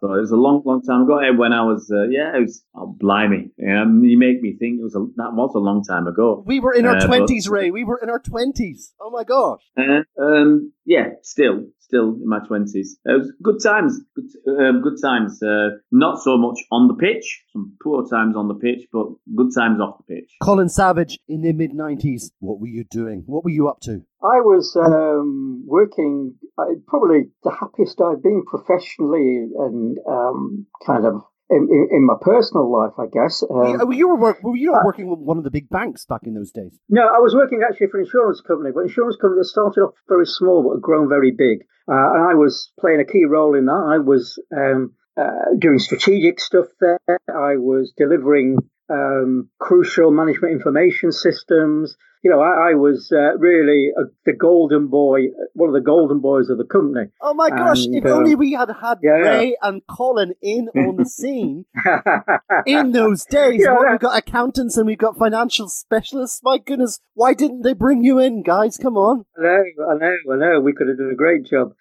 So it was a long, long time ago. When I was, uh, yeah, it was oh, blimey. Um, you make me think it was a, that was a long time ago. we were in our Uh, 20s, Ray. We were in our 20s. Oh, my gosh. Uh, um, yeah, still, still in my twenties. It was good times, good, um, good times. Uh, not so much on the pitch, some poor times on the pitch, but good times off the pitch. Colin Savage in the mid 90s. What were you doing? What were you up to? I was um, working, uh, probably the happiest I've been professionally and um, kind of in, in, in my personal life, I guess. Um, you, you were work, were you not working with one of the big banks back in those days? No, I was working actually for an insurance company, but insurance company that started off very small but had grown very big. Uh, and I was playing a key role in that. I was um, uh, doing strategic stuff there. I was delivering um, crucial management information systems. You know, I, I was uh, really a, the golden boy, one of the golden boys of the company. Oh my gosh, And, if uh, only we had had yeah, yeah. Ray and Colin in on the scene (laughs) in those days. Yeah, that- we've got accountants and we've got financial specialists. My goodness, why didn't they bring you in, guys? Come on. I know, I know, I know. We could have done a great job.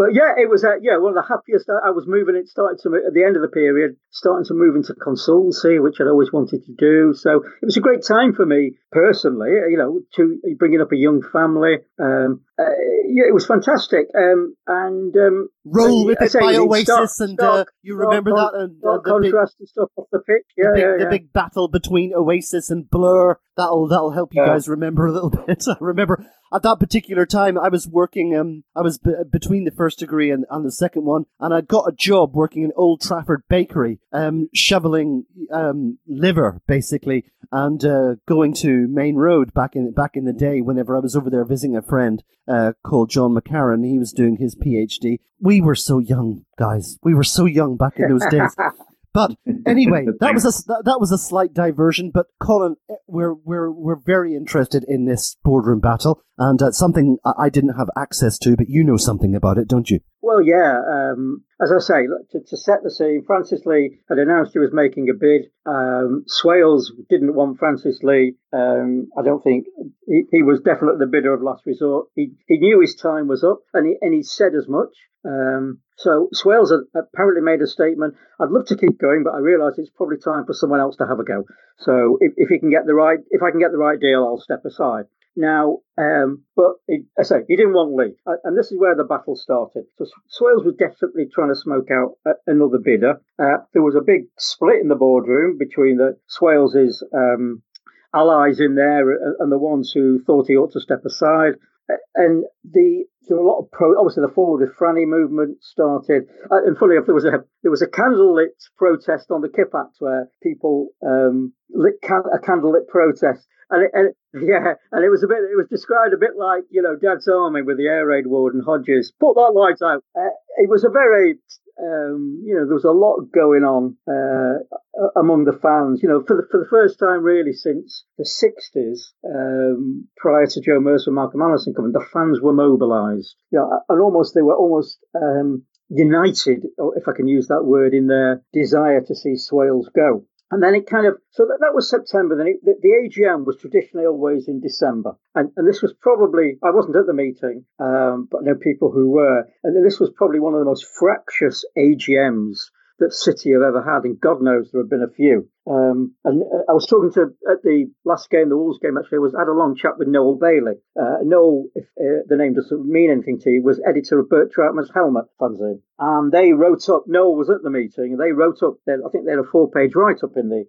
But yeah, it was uh, yeah one of the happiest. I I was moving. It started to at the end of the period, starting to move into consultancy, which I'd always wanted to do. So it was a great time for me personally. You know, to bringing up a young family. Um, uh, yeah, it was fantastic. Um, and um, Roll uh, with I it say, by Oasis, stark- and uh, you remember con- that? And uh, the big, contrast and stuff off the pitch. Yeah, the, big, yeah, the yeah. big battle between Oasis and Blur. That'll that'll help you guys remember a little (laughs) bit. I remember at that particular time, I was working. Um, I was b- between the first degree and, and the second one, and I'd got a job working in Old Trafford Bakery, um, shoveling um liver basically, and uh, going to Maine Road back in back in the day. Whenever I was over there visiting a friend uh, called John McCarran, he was doing his PhD. We were so young, guys. We were so young back in those days. (laughs) But (laughs) anyway, that was a that, that was a slight diversion. But Colin, eh, we're we're we're very interested in this boardroom battle, and uh, something I I didn't have access to, but you know something about it, don't you? Well, yeah. Um, as I say, to, to set the scene, Francis Lee had announced he was making a bid. Um, Swales didn't want Francis Lee. Um, I don't think he, he was definitely the bidder of last resort. He he knew his time was up, and he and he said as much. Um, so Swales had apparently made a statement. I'd love to keep going, but I realise it's probably time for someone else to have a go. So if, if he can get the right, if I can get the right deal, I'll step aside. Now, um, but he, I say he didn't want Lee, Uh, and this is where the battle started. So Swales was definitely trying to smoke out uh, another bidder. Uh, there was a big split in the boardroom between the Swales's um, allies in there and, and the ones who thought he ought to step aside. And the there were a lot of pro. Obviously, the forward with Franny movement started, uh, and funny enough, there was a there was a candlelit protest on the Kipax where people um, lit can, a candlelit protest, and, it, and it- yeah, and it was a bit. It was described a bit like you know Dad's Army with the air raid warden Hodges. Put that light out. Uh, it was a very um, you know, there was a lot going on uh, uh, among the fans. You know, for the, for the first time really since the 60s, um, prior to Joe Mercer and Malcolm Allison coming, the fans were mobilised. You know, and almost they were almost um, united, if I can use that word, in their desire to see Swales go. And then it kind of, so that, that was September. Then it, the, the, AGM was traditionally always in December. And, and this was probably, I wasn't at the meeting, um, but I know people who were. And this was probably one of the most fractious AGMs that City have ever had. And God knows there have been a few. Um, and uh, I was talking to at the last game, the Wolves game. Actually, was had a long chat with Noel Bailey. Uh, Noel, if uh, the name doesn't mean anything to you, was editor of Bert Trautmann's Helmet fanzine, and they wrote up. Noel was at the meeting, and they wrote up. I think they had a four-page write-up in the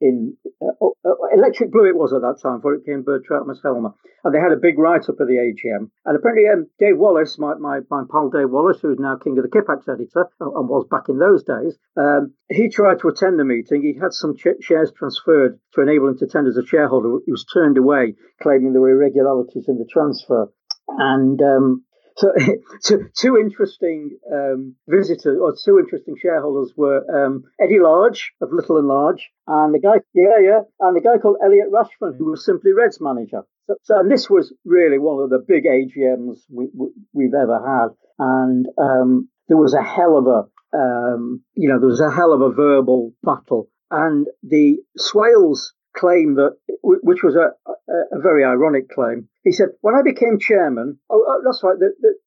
in uh, oh, uh, Electric Blue. It was at that time before it came Bert Trautmann's Helmet, and they had a big write-up of the AGM. And apparently, um, Dave Wallace, my, my my pal Dave Wallace, who's now King of the Kipax editor and was back in those days, um, he tried to attend the meeting. He had some ch- shares transferred to enable him to tender as a shareholder. He was turned away, claiming there were irregularities in the transfer. And um, so, (laughs) two, two interesting um, visitors or two interesting shareholders were um, Eddie Large of Little and Large, and the guy, yeah, yeah, and the guy called Elliot Rashman, who was Simply Red's manager. So, so and this was really one of the big AGMs we, we, have ever had, and um, there was a hell of a um, you know, there was a hell of a verbal battle. And the Swales claim that, which was a, a, very ironic claim, he said, when I became chairman, oh, oh that's right,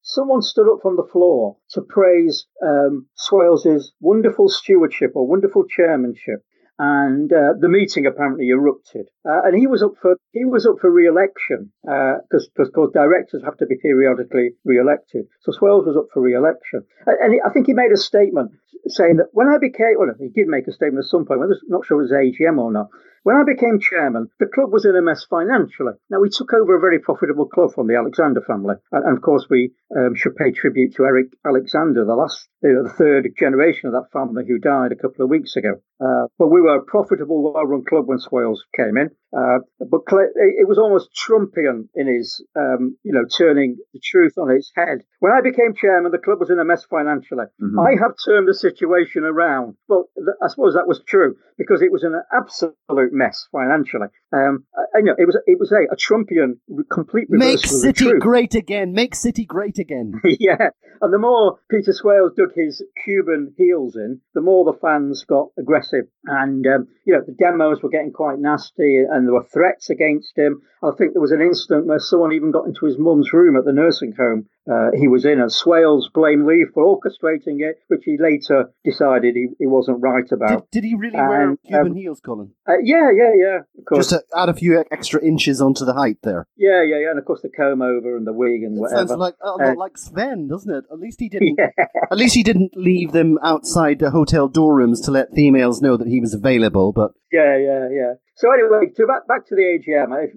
someone stood up from the floor to praise um, Swales' wonderful stewardship or wonderful chairmanship and uh, the meeting apparently erupted. Uh, and he was up for he was up for re-election because uh, course directors have to be periodically re-elected. So Swales was up for re-election, and, and I think he made a statement saying that when I became well, he did make a statement at some point. I'm not sure it was AGM or not. When I became chairman, the club was in a mess financially. Now, we took over a very profitable club from the Alexander family. And, and of course, we um, should pay tribute to Eric Alexander, the last, you know, the third generation of that family who died a couple of weeks ago. Uh, but we were a profitable, well run club when Swales came in. Uh, but it was almost Trumpian in his, um, you know, turning the truth on its head. When I became chairman, the club was in a mess financially. Mm-hmm. I have turned the situation around. Well, th- I suppose that was true because it was an absolute mess financially. Um, I, I know it was it was a, a Trumpian complete Make City great again. Make City great again. (laughs) yeah, and the more Peter Swales dug his Cuban heels in, the more the fans got aggressive, and um, you know the demos were getting quite nasty, and there were threats against him. I think there was an incident where someone even got into his mum's room at the nursing home uh, he was in, and Swales blamed Lee for orchestrating it, which he later decided he, he wasn't right about. Did, did he really and, wear Cuban um, heels, Colin? Uh, yeah, yeah, yeah. Of course. Just to add a few extra inches onto the height there. Yeah, yeah, yeah, and of course the comb over and the wig and that whatever. Sounds like uh, uh, like Sven, doesn't it? At least he didn't. (laughs) Yeah. At least he didn't leave them outside the hotel door rooms to let females know that he was available. But yeah, yeah, yeah. So anyway, to back back to the AGM. I,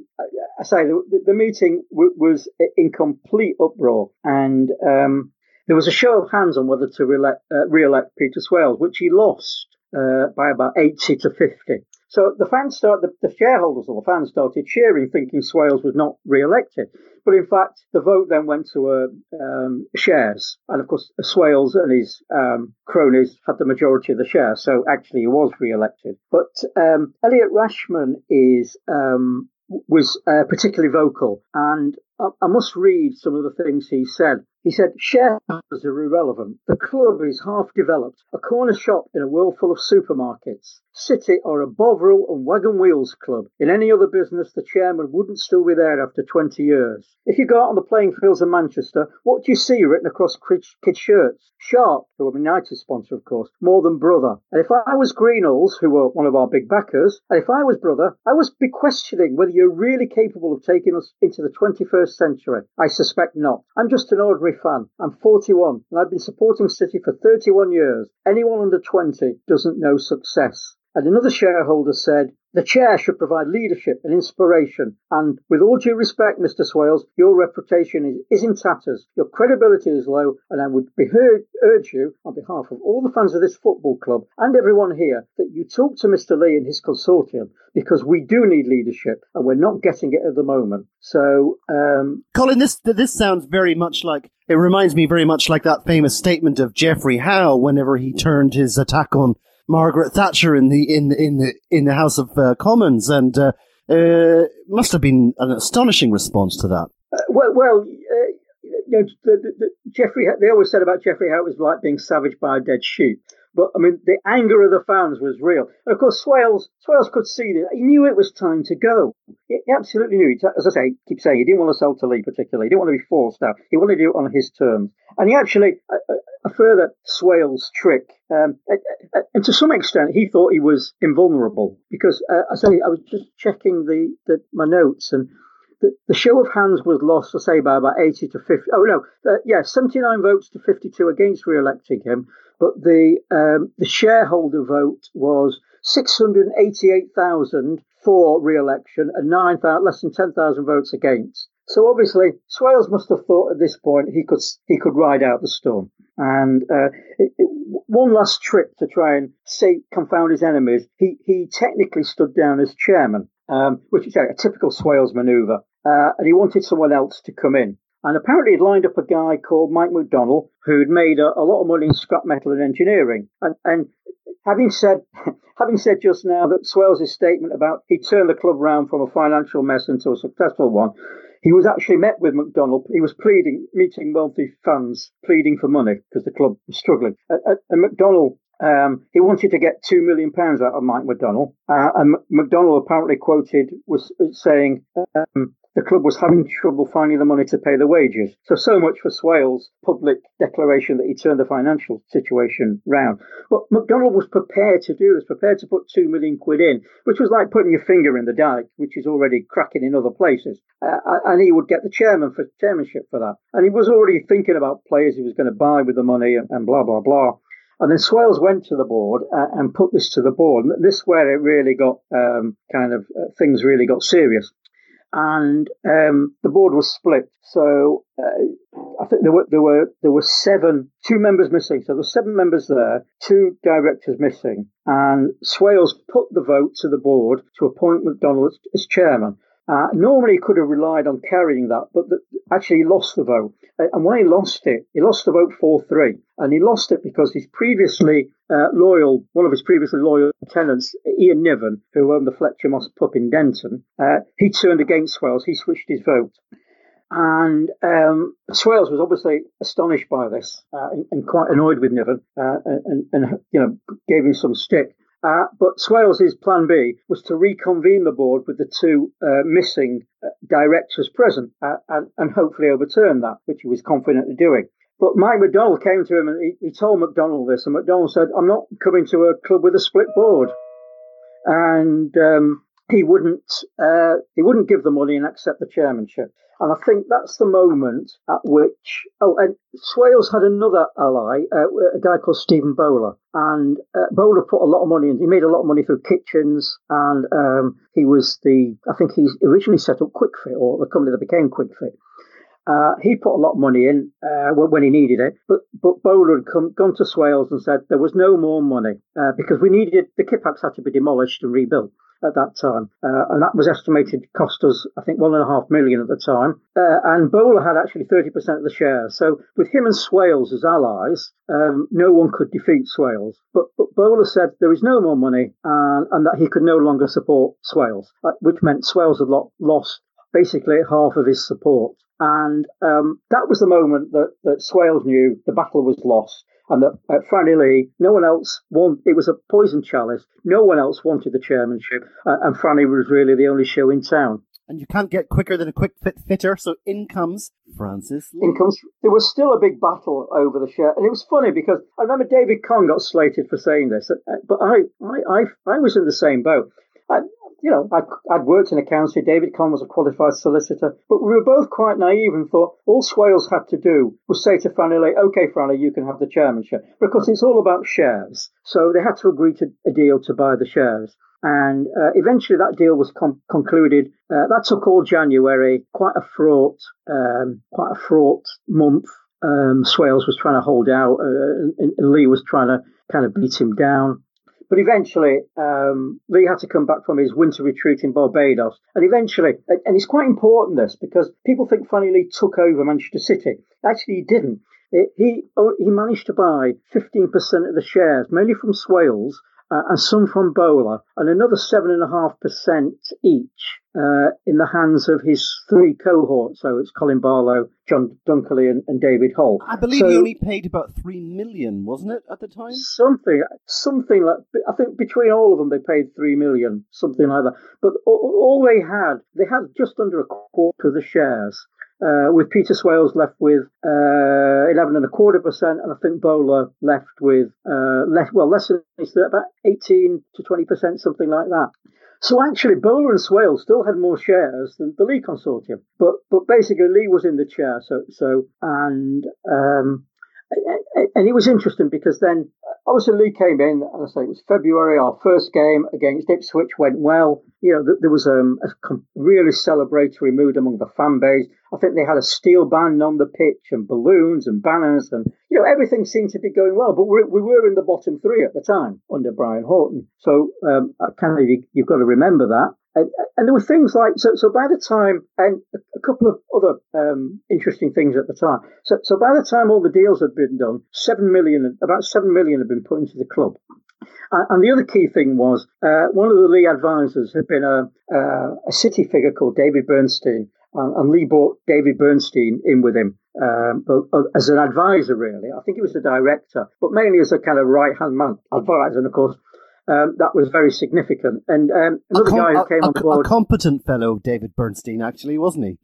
I say the, the meeting w- was in complete uproar, and um, there was a show of hands on whether to re-elect, uh, re-elect Peter Swales, which he lost uh, by about eighty to fifty. So the fans start, the, the, shareholders or the fans started cheering, thinking Swales was not re-elected. But in fact, the vote then went to uh, um, shares, and of course, Swales and his um, cronies had the majority of the shares. So actually, he was re-elected. But um, Elliot Rashman is um, was uh, particularly vocal, and I, I must read some of the things he said. He said, shareholders are irrelevant. The club is half developed, a corner shop in a world full of supermarkets. City are a Bovril and wagon wheels club. In any other business, the chairman wouldn't still be there after 20 years. If you go out on the playing fields of Manchester, what do you see written across kids' shirts? Sharp, who are United sponsor, of course, more than brother. And if I was Greenalls, who were one of our big backers, and if I was brother, I would be questioning whether you're really capable of taking us into the 21st century. I suspect not. I'm just an ordinary fan. I'm 41 and I've been supporting City for 31 years. Anyone under 20 doesn't know success. And another shareholder said, the chair should provide leadership and inspiration. And with all due respect, Mr. Swales, your reputation is, is in tatters. Your credibility is low. And I would heard, urge you, on behalf of all the fans of this football club and everyone here, that you talk to Mr. Lee and his consortium because we do need leadership and we're not getting it at the moment. So, um, Colin, this this sounds very much like it reminds me very much like that famous statement of Geoffrey Howe whenever he turned his attack on Margaret Thatcher in the in in the in the House of uh, Commons, and uh, uh, must have been an astonishing response to that. Uh, well, well uh, you know, the, the, the Geoffrey. They always said about Geoffrey Howe it was like being savaged by a dead sheep. But I mean, the anger of the fans was real. And of course, Swales, Swales could see that. He knew it was time to go. He absolutely knew. As I say, keep saying, he didn't want to sell to Lee particularly. He didn't want to be forced out. He wanted to do it on his terms. And he actually, a, a further Swales trick, um, and to some extent, he thought he was invulnerable because, uh, I say, I was just checking the, the my notes and the, the, show of hands was lost, I say, by about 80 to 50. Oh, no, uh, yeah, 79 votes to 52 against re electing him. But the, um, the shareholder vote was 688,000 for re election and 9, less than 10,000 votes against. So obviously, Swales must have thought at this point he could he could ride out the storm. And uh, it, it, one last trick to try and say confound his enemies, he he technically stood down as chairman um, which is a typical Swales manoeuvre. Uh, and he wanted someone else to come in. And apparently he'd lined up a guy called Mike McDonald who'd made a, a lot of money in scrap metal and engineering. And, and having said (laughs) having said just now that Swales' statement about he turned the club round from a financial mess into a successful one, he was actually met with McDonald. He was pleading, meeting wealthy fans, pleading for money because the club was struggling. And, and McDonald um, he wanted to get two million pounds out of Mike McDonald, uh, and McDonald apparently quoted was saying um, the club was having trouble finding the money to pay the wages. So, so much for Swales' public declaration that he turned the financial situation round. But McDonald was prepared to do this, prepared to put two million quid in, which was like putting your finger in the dike, which is already cracking in other places. Uh, and he would get the chairman for chairmanship for that. And he was already thinking about players he was going to buy with the money and, and blah blah blah. And then Swales went to the board uh, and put this to the board. And this is where it really got um, kind of uh, things really got serious. And um, the board was split. So uh, I think there were there were there were seven, two members missing. So there were seven members there, two directors missing. And Swales put the vote to the board to appoint McDonald as, as chairman. Uh, normally, he could have relied on carrying that, but the, actually, he lost the vote. Uh, and when he lost it, he lost the vote 4 3. And he lost it because his previously uh, loyal, one of his previously loyal tenants, Ian Niven, who owned the Fletcher Moss pub in Denton, uh, he turned against Swales. He switched his vote. And um, Swales was obviously astonished by this uh, and, and, quite annoyed with Niven uh, and, and, you know, gave him some stick. Uh, but Swales' plan B was to reconvene the board with the two uh, missing uh, directors present uh, and, and, hopefully overturn that, which he was confident of doing. But Mike McDonald came to him and he, he told McDonald this, and McDonald said, I'm not coming to a club with a split board. And um, he wouldn't uh, he wouldn't give the money and accept the chairmanship. And I think that's the moment at which oh, and Swales had another ally, uh, a guy called Stephen Boler, and uh, Bowler put a lot of money in. He made a lot of money through kitchens, and um, he was the I think he originally set up QuickFit or the company that became QuickFit. Uh, he put a lot of money in uh, when he needed it, but but Boler had come, gone to Swales and said there was no more money uh, because we needed the Kipax had to be demolished and rebuilt at that time, uh, and that was estimated cost us, I think, one and a half million at the time. Uh, and Boler had actually 30% of the shares. So with him and Swales as allies, um, no one could defeat Swales. But, but Boler said there is no more money and, and that he could no longer support Swales, uh, which meant Swales had lost basically half of his support. And um, that was the moment that, that Swales knew the battle was lost and that at Franny Lee, no one else wanted, it was a poison chalice. No one else wanted the chairmanship, uh, and Franny was really the only show in town. And you can't get quicker than a quick fit fitter, so in comes Francis Lee. In comes, there was still a big battle over the chair, and it was funny because I remember David Conn got slated for saying this, uh, but I, I, I, I was in the same boat. I, you know, I'd, I'd worked in accounting. David Conn was a qualified solicitor, but we were both quite naive and thought all Swales had to do was say to Franny Lee, "Okay, Franny, you can have the chairmanship," because it's all about shares. So they had to agree to a deal to buy the shares. And uh, eventually that deal was com- concluded. Uh, that took all January, quite a fraught, um, quite a fraught month. Um, Swales was trying to hold out, uh, and, and Lee was trying to kind of beat him down. But eventually, um, Lee had to come back from his winter retreat in Barbados. And eventually, and it's quite important this because people think Franny Lee took over Manchester City. Actually, he didn't. He, he managed to buy 15% of the shares, mainly from Swales, uh, and some from Boler, and another 7.5% each uh, in the hands of his three cohorts. So it's Colin Barlow, John Dunkley, and, and David Holt. I believe So- he only paid about three million, wasn't it, at the time? Something, something like I think between all of them they paid three million, something like that. But all, all they had, they had just under a quarter of the shares. Uh, with Peter Swales left with uh, eleven and a quarter percent, and I think Boler left with uh, less, well, less than about eighteen to twenty percent, something like that. So actually, Boler and Swale still had more shares than the Lee consortium, but but basically Lee was in the chair. So so and um, and it was interesting because then obviously Lee came in, and I say it was February. Our first game against Ipswich went well. You know, there was um, a really celebratory mood among the fan base. I think they had a steel band on the pitch and balloons and banners, and you know everything seemed to be going well. But we we were in the bottom three at the time under Brian Horton, so um, kind of you, you've got to remember that. And, and there were things like so. So by the time, and a, couple of other um, interesting things at the time. So so by the time all the deals had been done, seven million, about seven million had been put into the club. And the other key thing was uh, one of the Lee advisors had been a, uh, a city figure called David Bernstein, and, and Lee brought David Bernstein in with him um, uh, as an advisor, really. I think he was the director, but mainly as a kind of right hand man advisor. And of course, um, that was very significant. And um, another com- guy who came a- on a board. competent fellow, David Bernstein, actually, wasn't he?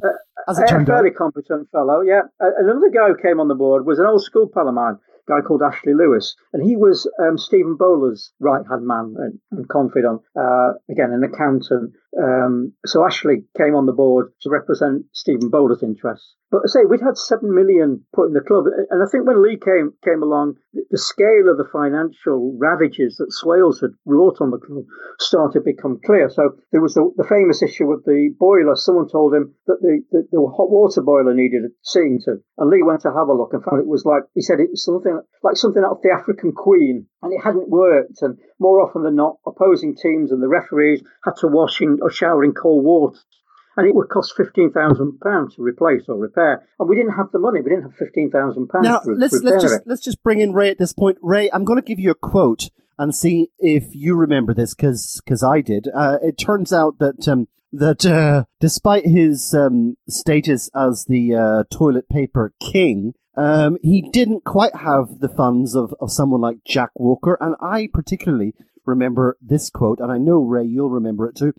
As it a turned out. fairly competent fellow, yeah. Uh, another guy who came on the board was an old school pal of mine, a guy called Ashley Lewis, and he was um, Stephen Boler's right hand man and, and confidant. Uh, again, an accountant. Um, so Ashley came on the board to represent Stephen Boler's interests. But I say we'd had seven million put in the club, and I think when Lee came came along, the, the scale of the financial ravages that Swales had wrought on the club started to become clear. So there was the, the famous issue with the boiler. Someone told him that the, the, the hot water boiler needed seeing to, and Lee went to have a look and found it was like he said it was something like something out of the African Queen, and it hadn't worked. And more often than not, opposing teams and the referees had to wash in or shower in cold water. And it would cost fifteen thousand pounds to replace or repair, and we didn't have the money. We didn't have fifteen thousand pounds Now to let's repair let's just it. let's just bring in Ray at this point. Ray, I'm going to give you a quote and see if you remember this because I did. Uh, it turns out that um, that uh, despite his um, status as the uh, toilet paper king, um, he didn't quite have the funds of, of someone like Jack Walker, and I particularly remember this quote, and I know Ray, you'll remember it too.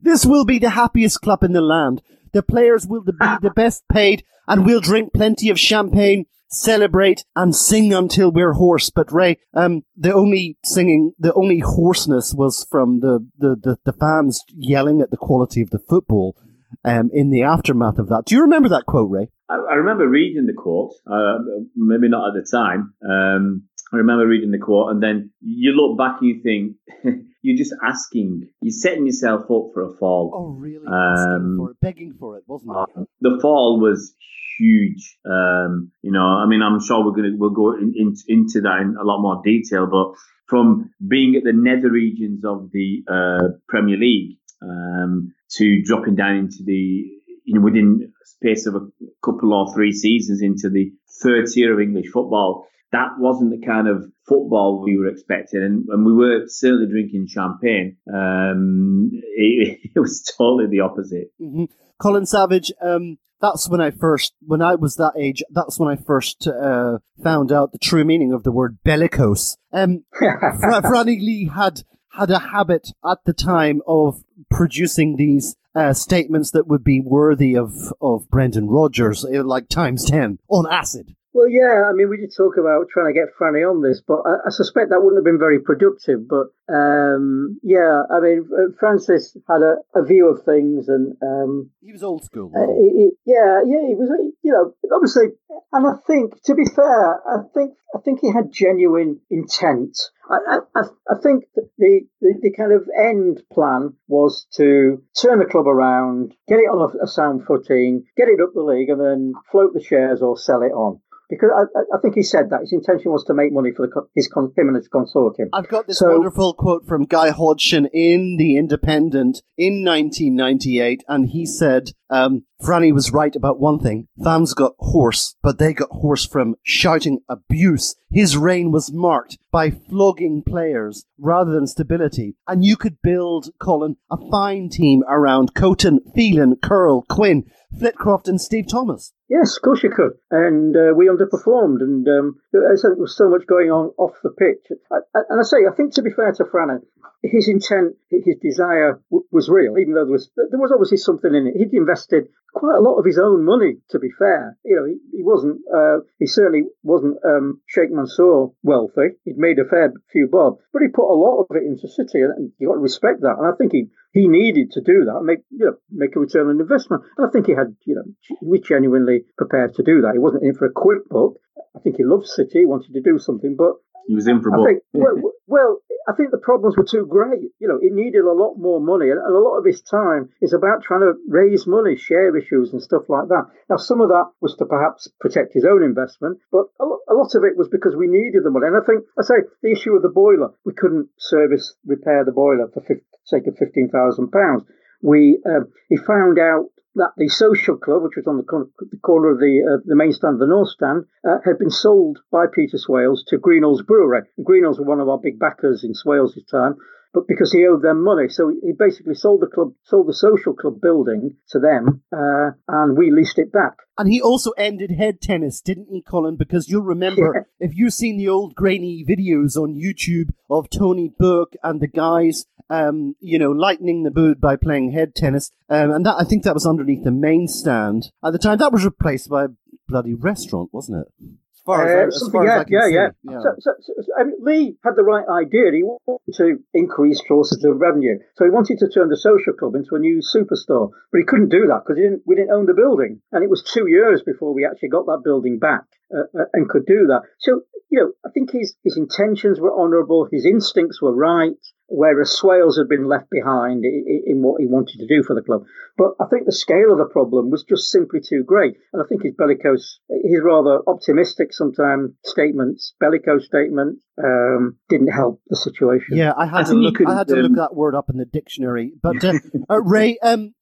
This will be the happiest club in the land. The players will be (laughs) the best paid, and we'll drink plenty of champagne, celebrate, and sing until we're hoarse. But Ray, um, the only singing, the only hoarseness was from the, the, the, the fans yelling at the quality of the football. Um, in the aftermath of that, do you remember that quote, Ray? I, I remember reading the quote, uh, maybe not at the time. Um, I remember reading the quote, and then you look back and you think (laughs) you're just asking, you're setting yourself up for a fall. Oh, really? Um, for it, begging for it, wasn't it? the fall was huge. Um, you know, I mean, I'm sure we're gonna we'll go in, in, into that in a lot more detail, but from being at the nether regions of the uh, Premier League um, to dropping down into the you know within space of a couple or three seasons into the third tier of English football. That wasn't the kind of football we were expecting, and, and we were certainly drinking champagne. Um, (laughs) it, it was totally the opposite. hmm Colin Savage, um, that's when I first, when I was that age, that's when I first uh, found out the true meaning of the word bellicose. Um, (laughs) Fra- Franny Lee had had a habit at the time of producing these uh, statements that would be worthy of of Brendan Rodgers, uh, like times ten on acid. Well, yeah, I mean, we did talk about trying to get Franny on this, but I, I suspect that wouldn't have been very productive. But um, yeah, I mean, uh, Francis had a, a view of things, and um, He was old school. uh, he, he- yeah, yeah, he was, you know, obviously, and I think, to be fair, I think, I think he had genuine intent. I, I, I think that the, the, the kind of end plan was to turn the club around, get it on a, a sound footing, get it up the league, and then float the shares or sell it on. Because I, I- think he said that his intention was to make money for the, his con- him and his consortium. I've got this So- wonderful quote from Guy Hodgson in The Independent in 1998, and he said, um, Franny was right about one thing. Fans got hoarse, but they got hoarse from shouting abuse. His reign was marked by flogging players rather than stability. And you could build, Colin, a fine team around Coton, Phelan, Curle, Quinn, Flitcroft, and Steve Thomas. Yes, of course you could. And uh, we underperformed, and um, I said there was so much going on off the pitch. And I say, I think to be fair to Franna, his intent, his desire w- was real, even though there was there was obviously something in it. He'd invested quite a lot of his own money. To be fair, you know, he, he wasn't. Uh, he certainly wasn't um, Sheikh Mansour wealthy. He'd made a fair few bob, but he put a lot of it into City, and you've got to respect that. And I think he he needed to do that, make you know, make a return on investment. And I think he had, you know, he was genuinely prepared to do that. He wasn't in for a quick buck. I think he loved City, wanted to do something, but He was in for I both. think, well, well, I think the problems were too great. You know, it needed a lot more money, and, a lot of his time is about trying to raise money, share issues, and stuff like that. Now, some of that was to perhaps protect his own investment, but a lot, a lot of it was because we needed the money. And I think, I say, the issue of the boiler, we couldn't service, repair the boiler for fif- sake of fifteen thousand pounds. We, um, he found out that the social club, which was on the, cor- the corner of the uh, the main stand, the north stand, uh, had been sold by Peter Swales to Greenall's Brewery. And Greenalls were one of our big backers in Swales' time. But because he owed them money, so he basically sold the club, sold the social club building to them, uh, and we leased it back. And he also ended head tennis, didn't he, Colin? Because you'll remember, if you've seen the old grainy videos on YouTube of Tony Book and the guys, um, you know, lightening the mood by playing head tennis, um, and that I think that was underneath the main stand at the time. That was replaced by a bloody restaurant, wasn't it? As far as, Uh, as, far as yeah, I can yeah, see. yeah. So, so, so, I mean, Lee had the right idea. He wanted to increase sources of revenue, so he wanted to turn the social club into a new superstore. But he couldn't do that because didn't, we didn't own the building, and it was two years before we actually got that building back uh, uh, and could do that. So, you know, I think his his intentions were honourable, his instincts were right. Whereas Swales had been left behind i- i- in what he wanted to do for the club. But I think the scale of the problem was just simply too great. And I think his bellicose, his rather optimistic sometimes statements, bellicose statement, um, didn't help the situation. Yeah, I had I to look. I had to look um, that word up in the dictionary. But (laughs) uh, uh, Ray, um,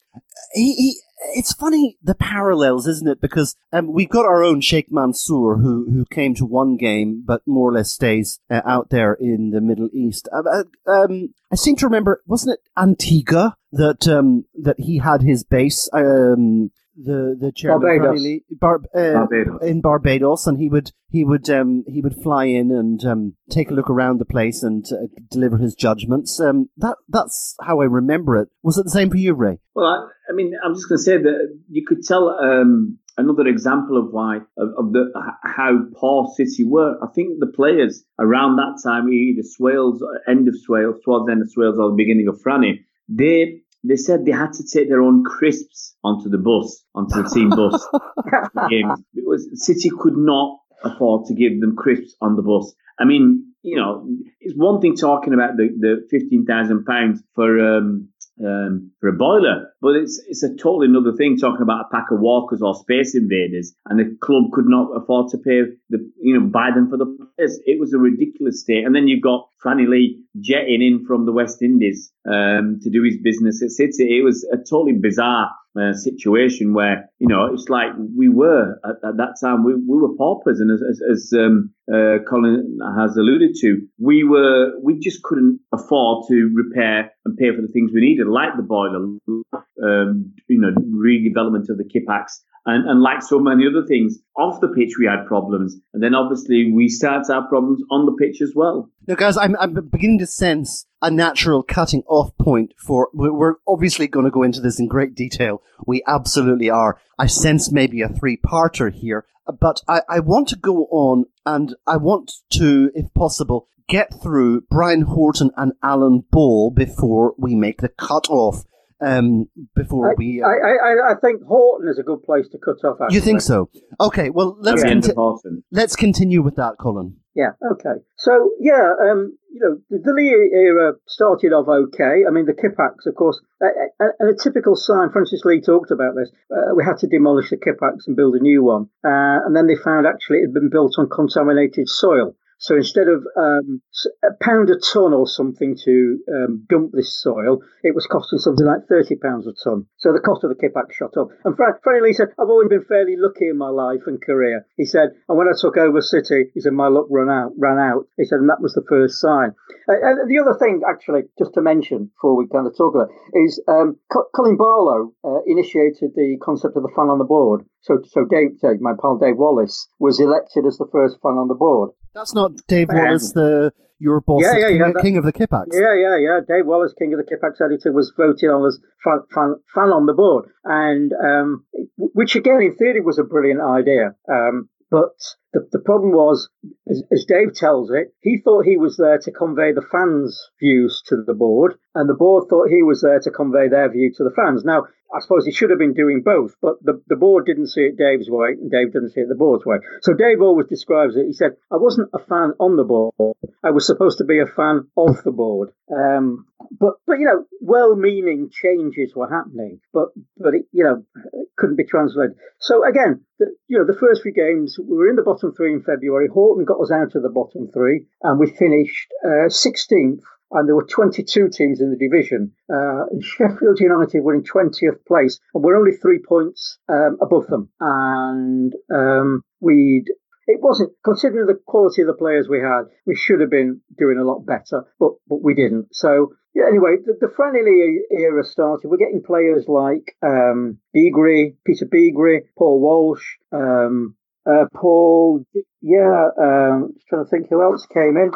he, he, it's funny the parallels, isn't it? Because um, we've got our own Sheikh Mansour, who who came to one game, but more or less stays uh, out there in the Middle East. Um, uh, um, I seem to remember, wasn't it Antigua that um, that he had his base? The the chairman Barbados. Franny Lee- Bar- uh, Barbados. in Barbados, and he would he would um, he would fly in and um, take a look around the place and uh, deliver his judgments. Um, that that's how I remember it. Was it the same for you, Ray? Well, I, I mean, I'm just going to say that you could tell um, another example of why of, of the how poor City were. I think the players around that time, either Swales, end of Swales, towards the end of Swales, or the beginning of Franny, they they said they had to take their own crisps onto the bus, onto the team bus. (laughs) It was City could not afford to give them crisps on the bus. I mean, you know, it's one thing talking about the, the fifteen thousand pounds for um, um, for a boiler, but it's it's a totally another thing talking about a pack of walkers or space invaders, and the club could not afford to pay the you know buy them for the players. It was a ridiculous state. And then you've got Franny jetting in from the West Indies um, to do his business at City. It was a totally bizarre uh, situation where you know it's like we were at, at that time we, we were paupers and as, as, as um, uh, Colin has alluded to we were we just couldn't afford to repair and pay for the things we needed like the boiler um, you know redevelopment of the Kippax and, and like so many other things off the pitch we had problems and then obviously we start to have problems on the pitch as well Now, guys, I'm I'm beginning to sense a natural cutting off point for. We're obviously going to go into this in great detail. We absolutely are. I sense maybe a three parter here, but I, I want to go on and I want to, if possible, get through Brian Horton and Alan Ball before we make the cut off. Um, before I, we. I, I, I think Horton is a good place to cut off. Actually. you think so? Okay, well let's the end conti- Horton. let's continue with that, Colin. Yeah. Okay. So yeah, um, you know, the, the Lee era started off okay. I mean, the Kippax, of course, uh, uh, and a typical sign. Francis Lee talked about this. Uh, we had to demolish the Kippax and build a new one, uh, and then they found actually it had been built on contaminated soil. So instead of um, a pound a ton or something to um, dump this soil, it was costing something like thirty pounds a ton. So the cost of the Kippax shot up. And Fran- Lee said, "I've always been fairly lucky in my life and career." He said, "And when I took over City, he said my luck run out, ran out." He said, and that was the first sign. Uh, and the other thing, actually, just to mention before we kind of talk about, it, is um, Co- Colin Barlow uh, initiated the concept of the fan on the board. So, so Dave, Dave, my pal Dave Wallace, was elected as the first fan on the board. That's not Dave Um, Wallace, the your boss, Yeah, the yeah, king, yeah, that- king of the Kippax. Yeah, yeah, yeah. Dave Wallace, King of the Kippax editor, was voted on as fan, fan, fan on the board, and um, which again, in theory, was a brilliant idea. Um, but the, the problem was, as, as Dave tells it, he thought he was there to convey the fans' views to the board, and the board thought he was there to convey their view to the fans. Now, I suppose he should have been doing both, but the, the board didn't see it Dave's way, and Dave didn't see it the board's way. So Dave always describes it. He said, I wasn't a fan on the board. I was supposed to be a fan of the board. Um, but, but, you know, well-meaning changes were happening, but, but it, you know, it couldn't be translated. So again, the, you know, the first few games, we were in the bottom three in February. Horton got us out of the bottom three, and we finished uh, 16th and there were 22 teams in the division. Uh, Sheffield United were in 20th place, and we're only three points um, above them. And um, we'd it wasn't considering the quality of the players we had. We should have been doing a lot better, but but we didn't. So yeah, anyway, the, the friendly era started. We're getting players like um, Beagrie, Peter Beagrie, Paul Walsh, um, uh, Paul. Yeah, um, just trying to think who else came in.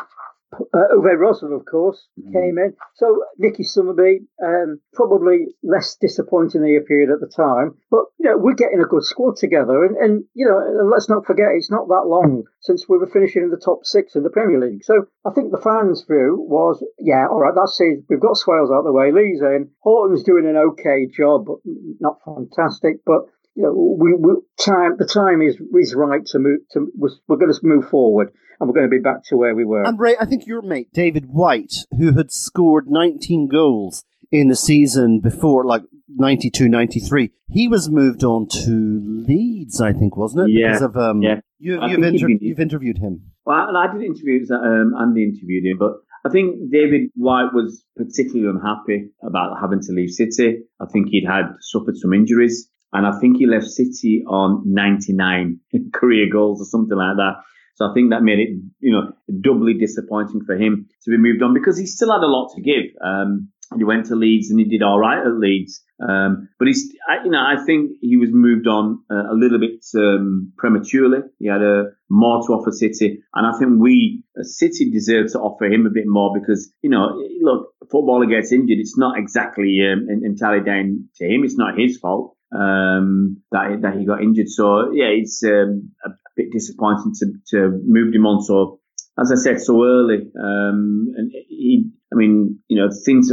Uh, Uwe Rosler, of course, came in. So Nicky Summerbee, um, probably less disappointing. disappointingly appeared at the time. But, you know, we're getting a good squad together. And, and, you know, and let's not forget, it's not that long since we were finishing in the top six in the Premier League. So I think the fans' view was, yeah, all right, that's it. We've got Swales out of the way. Lee's in. Horton's doing an okay job, but not fantastic. But you know, we, we time the time is is right to move to we're going to move forward and we're going to be back to where we were. And Ray, I think your mate David White, who had scored 19 goals in the season before, like 92, 93, he was moved on to Leeds, I think, wasn't it? Yeah, Because of, um, yeah. You, you've, inter- been- you've interviewed him. Well, I, I did interviews. Um, Andy interviewed him, but I think David White was particularly unhappy about having to leave City. I think he'd had suffered some injuries, and I think he left City on 99 (laughs) career goals or something like that. So I think that made it, you know, doubly disappointing for him to be moved on because he still had a lot to give. Um, he went to Leeds and he did all right at Leeds. Um, but he's, I, you know, I think he was moved on uh, a little bit um, prematurely. He had a more to offer City, and I think we, uh, City, deserve to offer him a bit more because, you know, look, a footballer gets injured. It's not exactly um, entirely down to him. It's not his fault um, that that he got injured. So yeah, it's um, a, a bit disappointing to to move him on so as I said so early. Um, and he, I mean, you know, things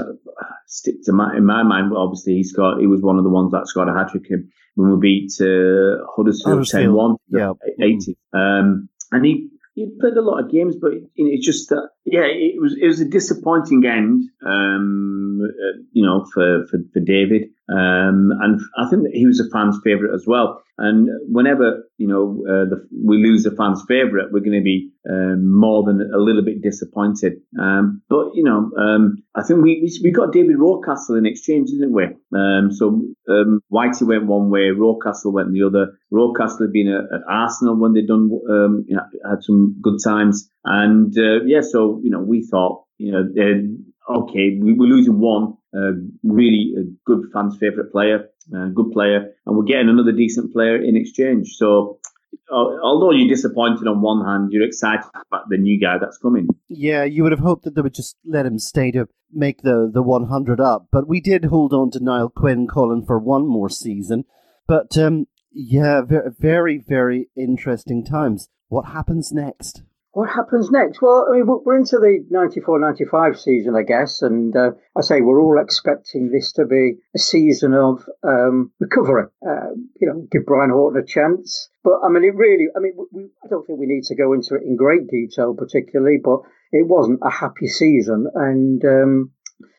stick to my in my mind. Obviously, he scored. He was one of the ones that scored a hat trick when we beat uh, Huddersfield ten Huddersfield, yeah. eighty. Um, and he. He played a lot of games, but it's just that, yeah, it was it was a disappointing end, um, uh, you know, for for, for David, um, and I think he was a fan's favourite as well. And whenever you know uh, the, we lose a fan's favourite, we're going to be um, more than a little bit disappointed. Um, but you know, um, I think we, we got David Rocastle in exchange, didn't we? Um, so um, Whitey went one way, Rocastle went the other. Rocastle had been at, Arsenal when they'd done um, you know, had some good times, and uh, yeah, so you know we thought you know okay, we, we're losing one uh, really a good fans' favourite player, uh, good player, and we're getting another decent player in exchange. So, al- although you're disappointed on one hand, you're excited about the new guy that's coming. Yeah, you would have hoped that they would just let him stay to make the, the 100 up. But we did hold on to Niall Quinn Colin for one more season. But um, yeah, very, very interesting times. What happens next? What happens next? Well, I mean, we're into the 94-95 season, I guess, and uh, I say we're all expecting this to be a season of um, recovery. Uh, you know, give Brian Horton a chance. But I mean, it really, I mean, we, I don't think we need to go into it in great detail, particularly, but it wasn't a happy season, and um,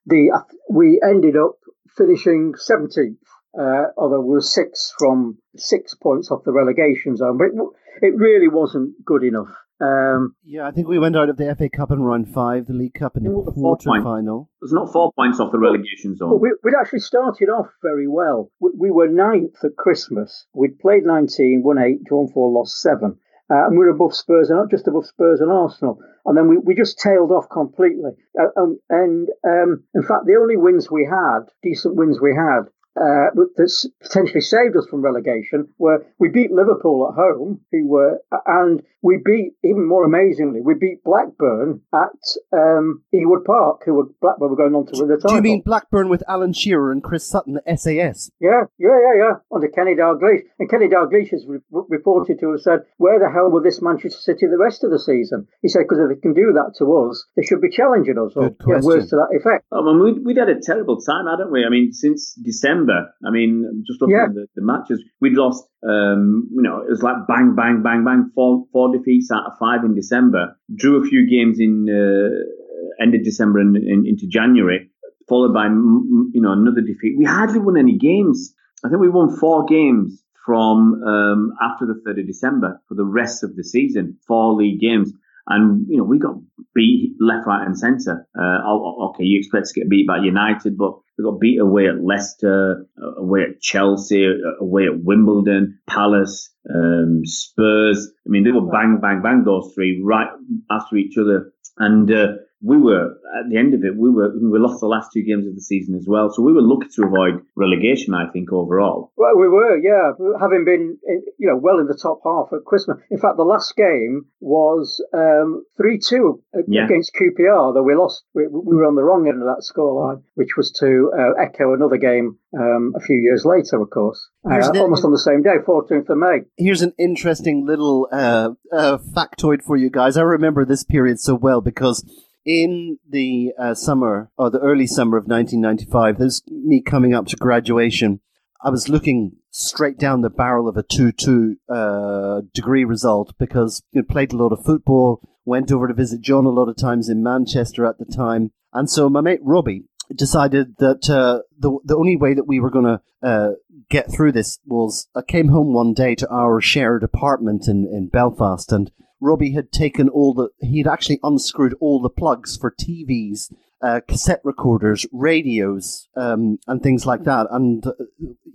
the we ended up finishing 17th. Uh, although we were six from six points off the relegation zone, but it, it really wasn't good enough. Um, Yeah, I think we went out of the FA Cup in round five, the League Cup in the Yeah, the four point. quarter final. There's not four points off the relegation But zone. we, we'd actually started off very well. We, we were ninth at Christmas. We'd played 19, won 8, drawn 4, lost 7. Uh, and we were above Spurs, and not just above Spurs and Arsenal. And then we, we just tailed off completely. Uh, um, and um, in fact, the only wins we had, decent wins we had, uh, that potentially saved us from relegation were we beat Liverpool at home, who were, and we beat, even more amazingly, we beat Blackburn at um, Ewood Park, who were Blackburn were going on to win the title. Do you mean Blackburn with Alan Shearer and Chris Sutton, the SAS? Yeah, yeah, yeah, yeah. Under Kenny Dalglish. And Kenny Dalglish has re- reported to have said, where the hell will this Manchester City the rest of the season? He said, because if they can do that to us, they should be challenging us. Or Good yeah, question. words to that effect. I mean, we'd, we'd had a terrible time, hadn't we? I mean, since December. I mean, just looking Yeah. at the, the matches, we'd lost. Um, you know, it was like bang, bang, bang, bang. Four, four defeats out of five in December. Drew a few games in uh, end of December and, and into January, followed by you know another defeat. We hardly won any games. I think we won four games from um, after the third of December for the rest of the season. Four league games. And you know we got beat left, right, and centre. Uh, oh, okay, you expect to get beat by United, but we got beat away at Leicester, uh, away at Chelsea, uh, away at Wimbledon, Palace, um, Spurs. I mean, they were bang, bang, bang. Those three right after each other, and uh, we were at the end of it. We were we lost the last two games of the season as well, so we were lucky to avoid relegation. I think overall. Well, we were, yeah, having been, you know, well in the top half at Christmas. In fact, the last game was um, 3-2 Yeah. against QPR, though we lost. We, we were on the wrong end of that scoreline, which was to uh, echo another game um, a few years later, of course. Uh, the- almost on the same day, 14th of May. Here's an interesting little uh, uh, factoid for you guys. I remember this period so well because in the uh, summer or the early summer of 1995, there's me coming up to graduation. I was looking straight down the barrel of a 2-2 uh, degree result because I played a lot of football, went over to visit John a lot of times in Manchester at the time. And so my mate Robbie decided that uh, the, the only way that we were going to uh, get through this was I came home one day to our shared apartment in, in Belfast and Robbie had taken all the, he'd actually unscrewed all the plugs for TVs, uh, cassette recorders, radios, um, and things like that. And uh,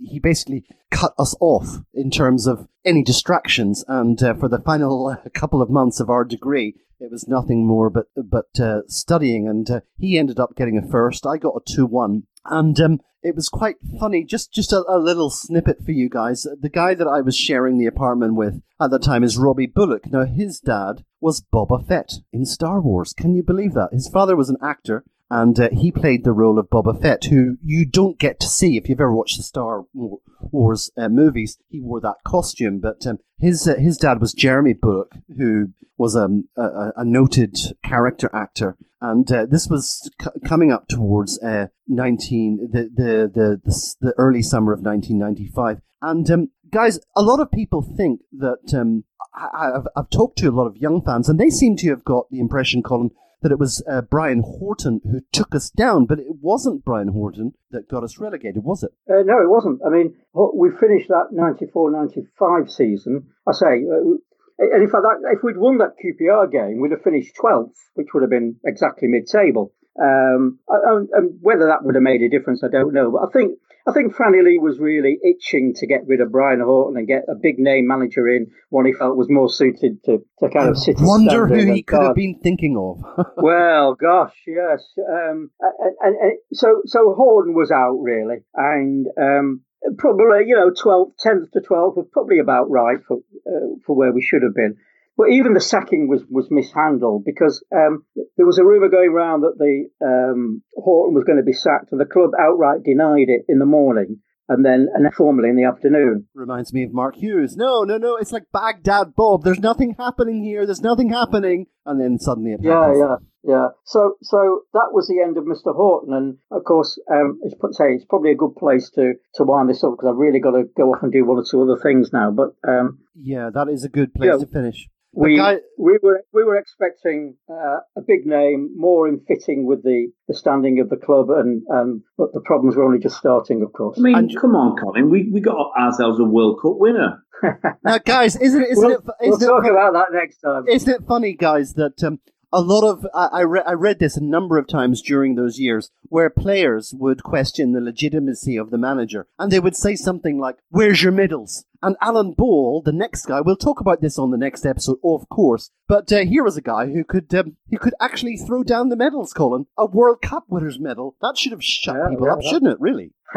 he basically cut us off in terms of any distractions. And uh, for the final (laughs) uh, couple of months of our degree, it was nothing more but but uh, studying. And he ended up getting a first. I got a two one, and um, it was quite funny. Just just a, a little snippet for you guys. The guy that I was sharing the apartment with at the time is Robbie Bulloch. Now his dad was Boba Fett in Star Wars. Can you believe that? His father was an actor. And uh, he played the role of Boba Fett, who you don't get to see if you've ever watched the Star Wars uh, movies. He wore that costume, but um, his uh, his dad was Jeremy Bulloch, who was um, a, a, noted character actor, and uh, this was c- coming up towards uh, nineteen the the, the the the early summer of nineteen ninety five. And um, guys, a lot of people think that um, I've, I've talked to a lot of young fans, and they seem to have got the impression, Colin, that it was uh, Brian Horton who took us down, but it wasn't Brian Horton that got us relegated, was it? Uh, no, it wasn't. I mean, we finished that 94-95 season. I say, uh, and in fact, that, if we'd won that QPR game, we'd have finished 12th, which would have been exactly mid-table. Um, and, and whether that would have made a difference, I don't know. But I think I think Franny Lee was really itching to get rid of Brian Horton and get a big name manager in, one he felt was more suited to, to kind of sit. Wonder who he could have been thinking of. (laughs) well, gosh, yes. Um, and, and, and so, so Horton was out really, and um, probably you know 12, 10th to 12th was probably about right for uh, for where we should have been. But even the sacking was, was mishandled because um, there was a rumor going around that the um, Horton was going to be sacked, and the club outright denied it in the morning. and then and formally in the afternoon. Reminds me of Mark Hughes. No, no, no. It's like Baghdad Bob. There's nothing happening here. There's nothing happening. And then suddenly it happens. yeah, yeah. yeah. So, so that was the end of Mr. Horton, and of course, um, it's put say it's probably a good place to to wind this up because I've really got to go off and do one or two other things now. But um, Yeah, that is a good place Yeah. to finish. But we guy- we were we were expecting uh, a big name, more in fitting with the, the standing of the club, and and but the problems were only just starting, of course. I mean, And- come on, Colin. We we got ourselves a World Cup winner. (laughs) now, guys, isn't it? Isn't we'll it? we'll Isn't talk it, about that next time. Isn't it funny, guys, that um, a lot of I, I, re- I read this a number of times during those years where players would question the legitimacy of the manager, and they would say something like, "Where's your middles?" And Alan Ball, the next guy, we'll talk about this on the next episode, of course. But uh, here was a guy who could um, who could actually throw down the medals, Colin. A World Cup winners medal. That should have shut Yeah, people yeah, up, yeah. shouldn't it? Really? (laughs)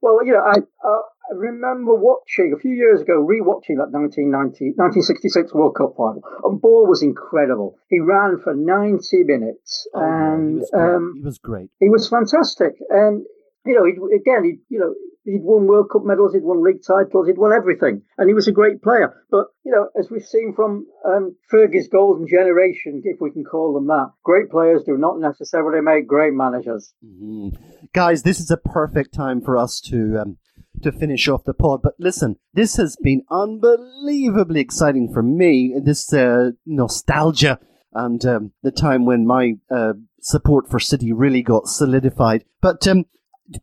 well, you know, I, uh, I remember watching a few years ago, rewatching that 1990, 1966 World Cup final, and Ball was incredible. He ran for 90 minutes, Oh, yeah, he and was um, he was great. he was fantastic. And you know, he'd, again, he you know. He'd won World Cup medals, he'd won league titles, he'd won everything, and he was a great player. But you know, as we've seen from um, Fergie's golden generation, if we can call them that, great players do not necessarily make great managers. Mhm. Guys, this is a perfect time for us to um, to finish off the pod. But listen, this has been unbelievably exciting for me. This uh, nostalgia and um, the time when my uh, support for City really got solidified. But um,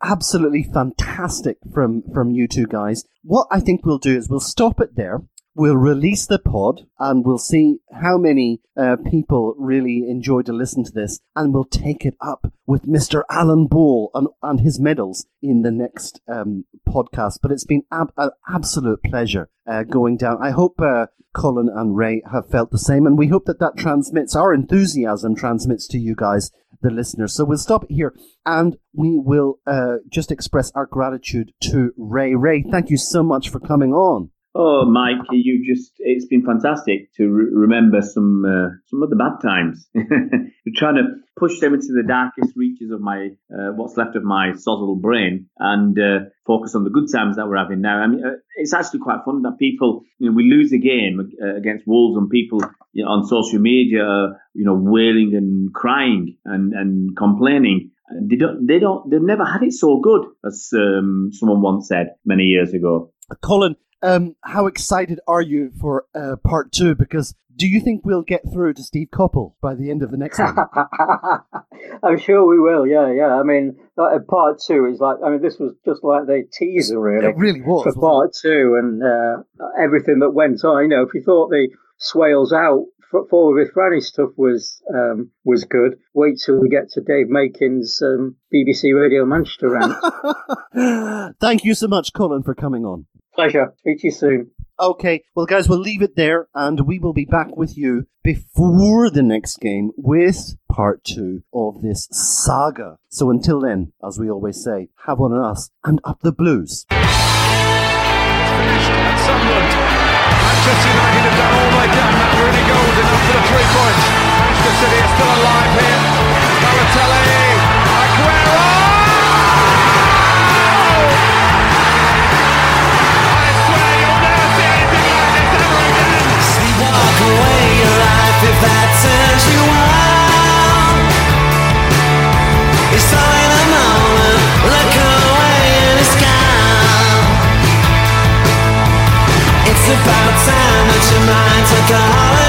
absolutely fantastic from from you two guys. What I think we'll do is we'll stop it there. We'll release the pod and we'll see how many uh, people really enjoy to listen to this, and we'll take it up with Mr. Alan Ball and, and his medals in the next um, podcast. But it's been ab- an absolute pleasure uh, going down. I hope uh, Colin and Ray have felt the same, and we hope that that transmits our enthusiasm transmits to you guys, the listeners. So we'll stop here, and we will uh, just express our gratitude to Ray. Ray, thank you so much for coming on. Oh, Mike, you just—it's been fantastic to re- remember some uh, some of the bad times. (laughs) We're trying to push them into the darkest reaches of my uh, what's left of my sozzled brain and uh, focus on the good times that we're having now. I mean, uh, it's actually quite fun that people, you know, we lose a game uh, against Wolves and people you know, on social media, you know, wailing and crying and and complaining. They don't, they don't, they've never had it so good, as um, someone once said many years ago. Colin, um, how excited are you for uh, part two? Because do you think we'll get through to Steve Coppell by the end of the next one? (laughs) I'm sure we will. Yeah, yeah. I mean, like, uh, part two is like. I mean, this was just like the teaser, really, it really was. for part two, and uh, everything that went on. You know, if you thought the Swales out forward with Franny stuff was um, was good, wait till we get to Dave Makin's um, BBC Radio Manchester rant. (laughs) Thank you so much, Colin, for coming on. Pleasure. Speak to you soon. Okay, well, guys, we'll leave it there, and we will be back with you before the next game with part two of this saga. So until then, as we always say, have one on us and up the blues. finished at Sunderland. Manchester United have done all they can. That Rooney goal is enough for the three points. Manchester City are still alive here. Balotelli, Aguero! Away your life if that turns you on. A moment. Look away and it's gone. It's about time that your mind took a holiday.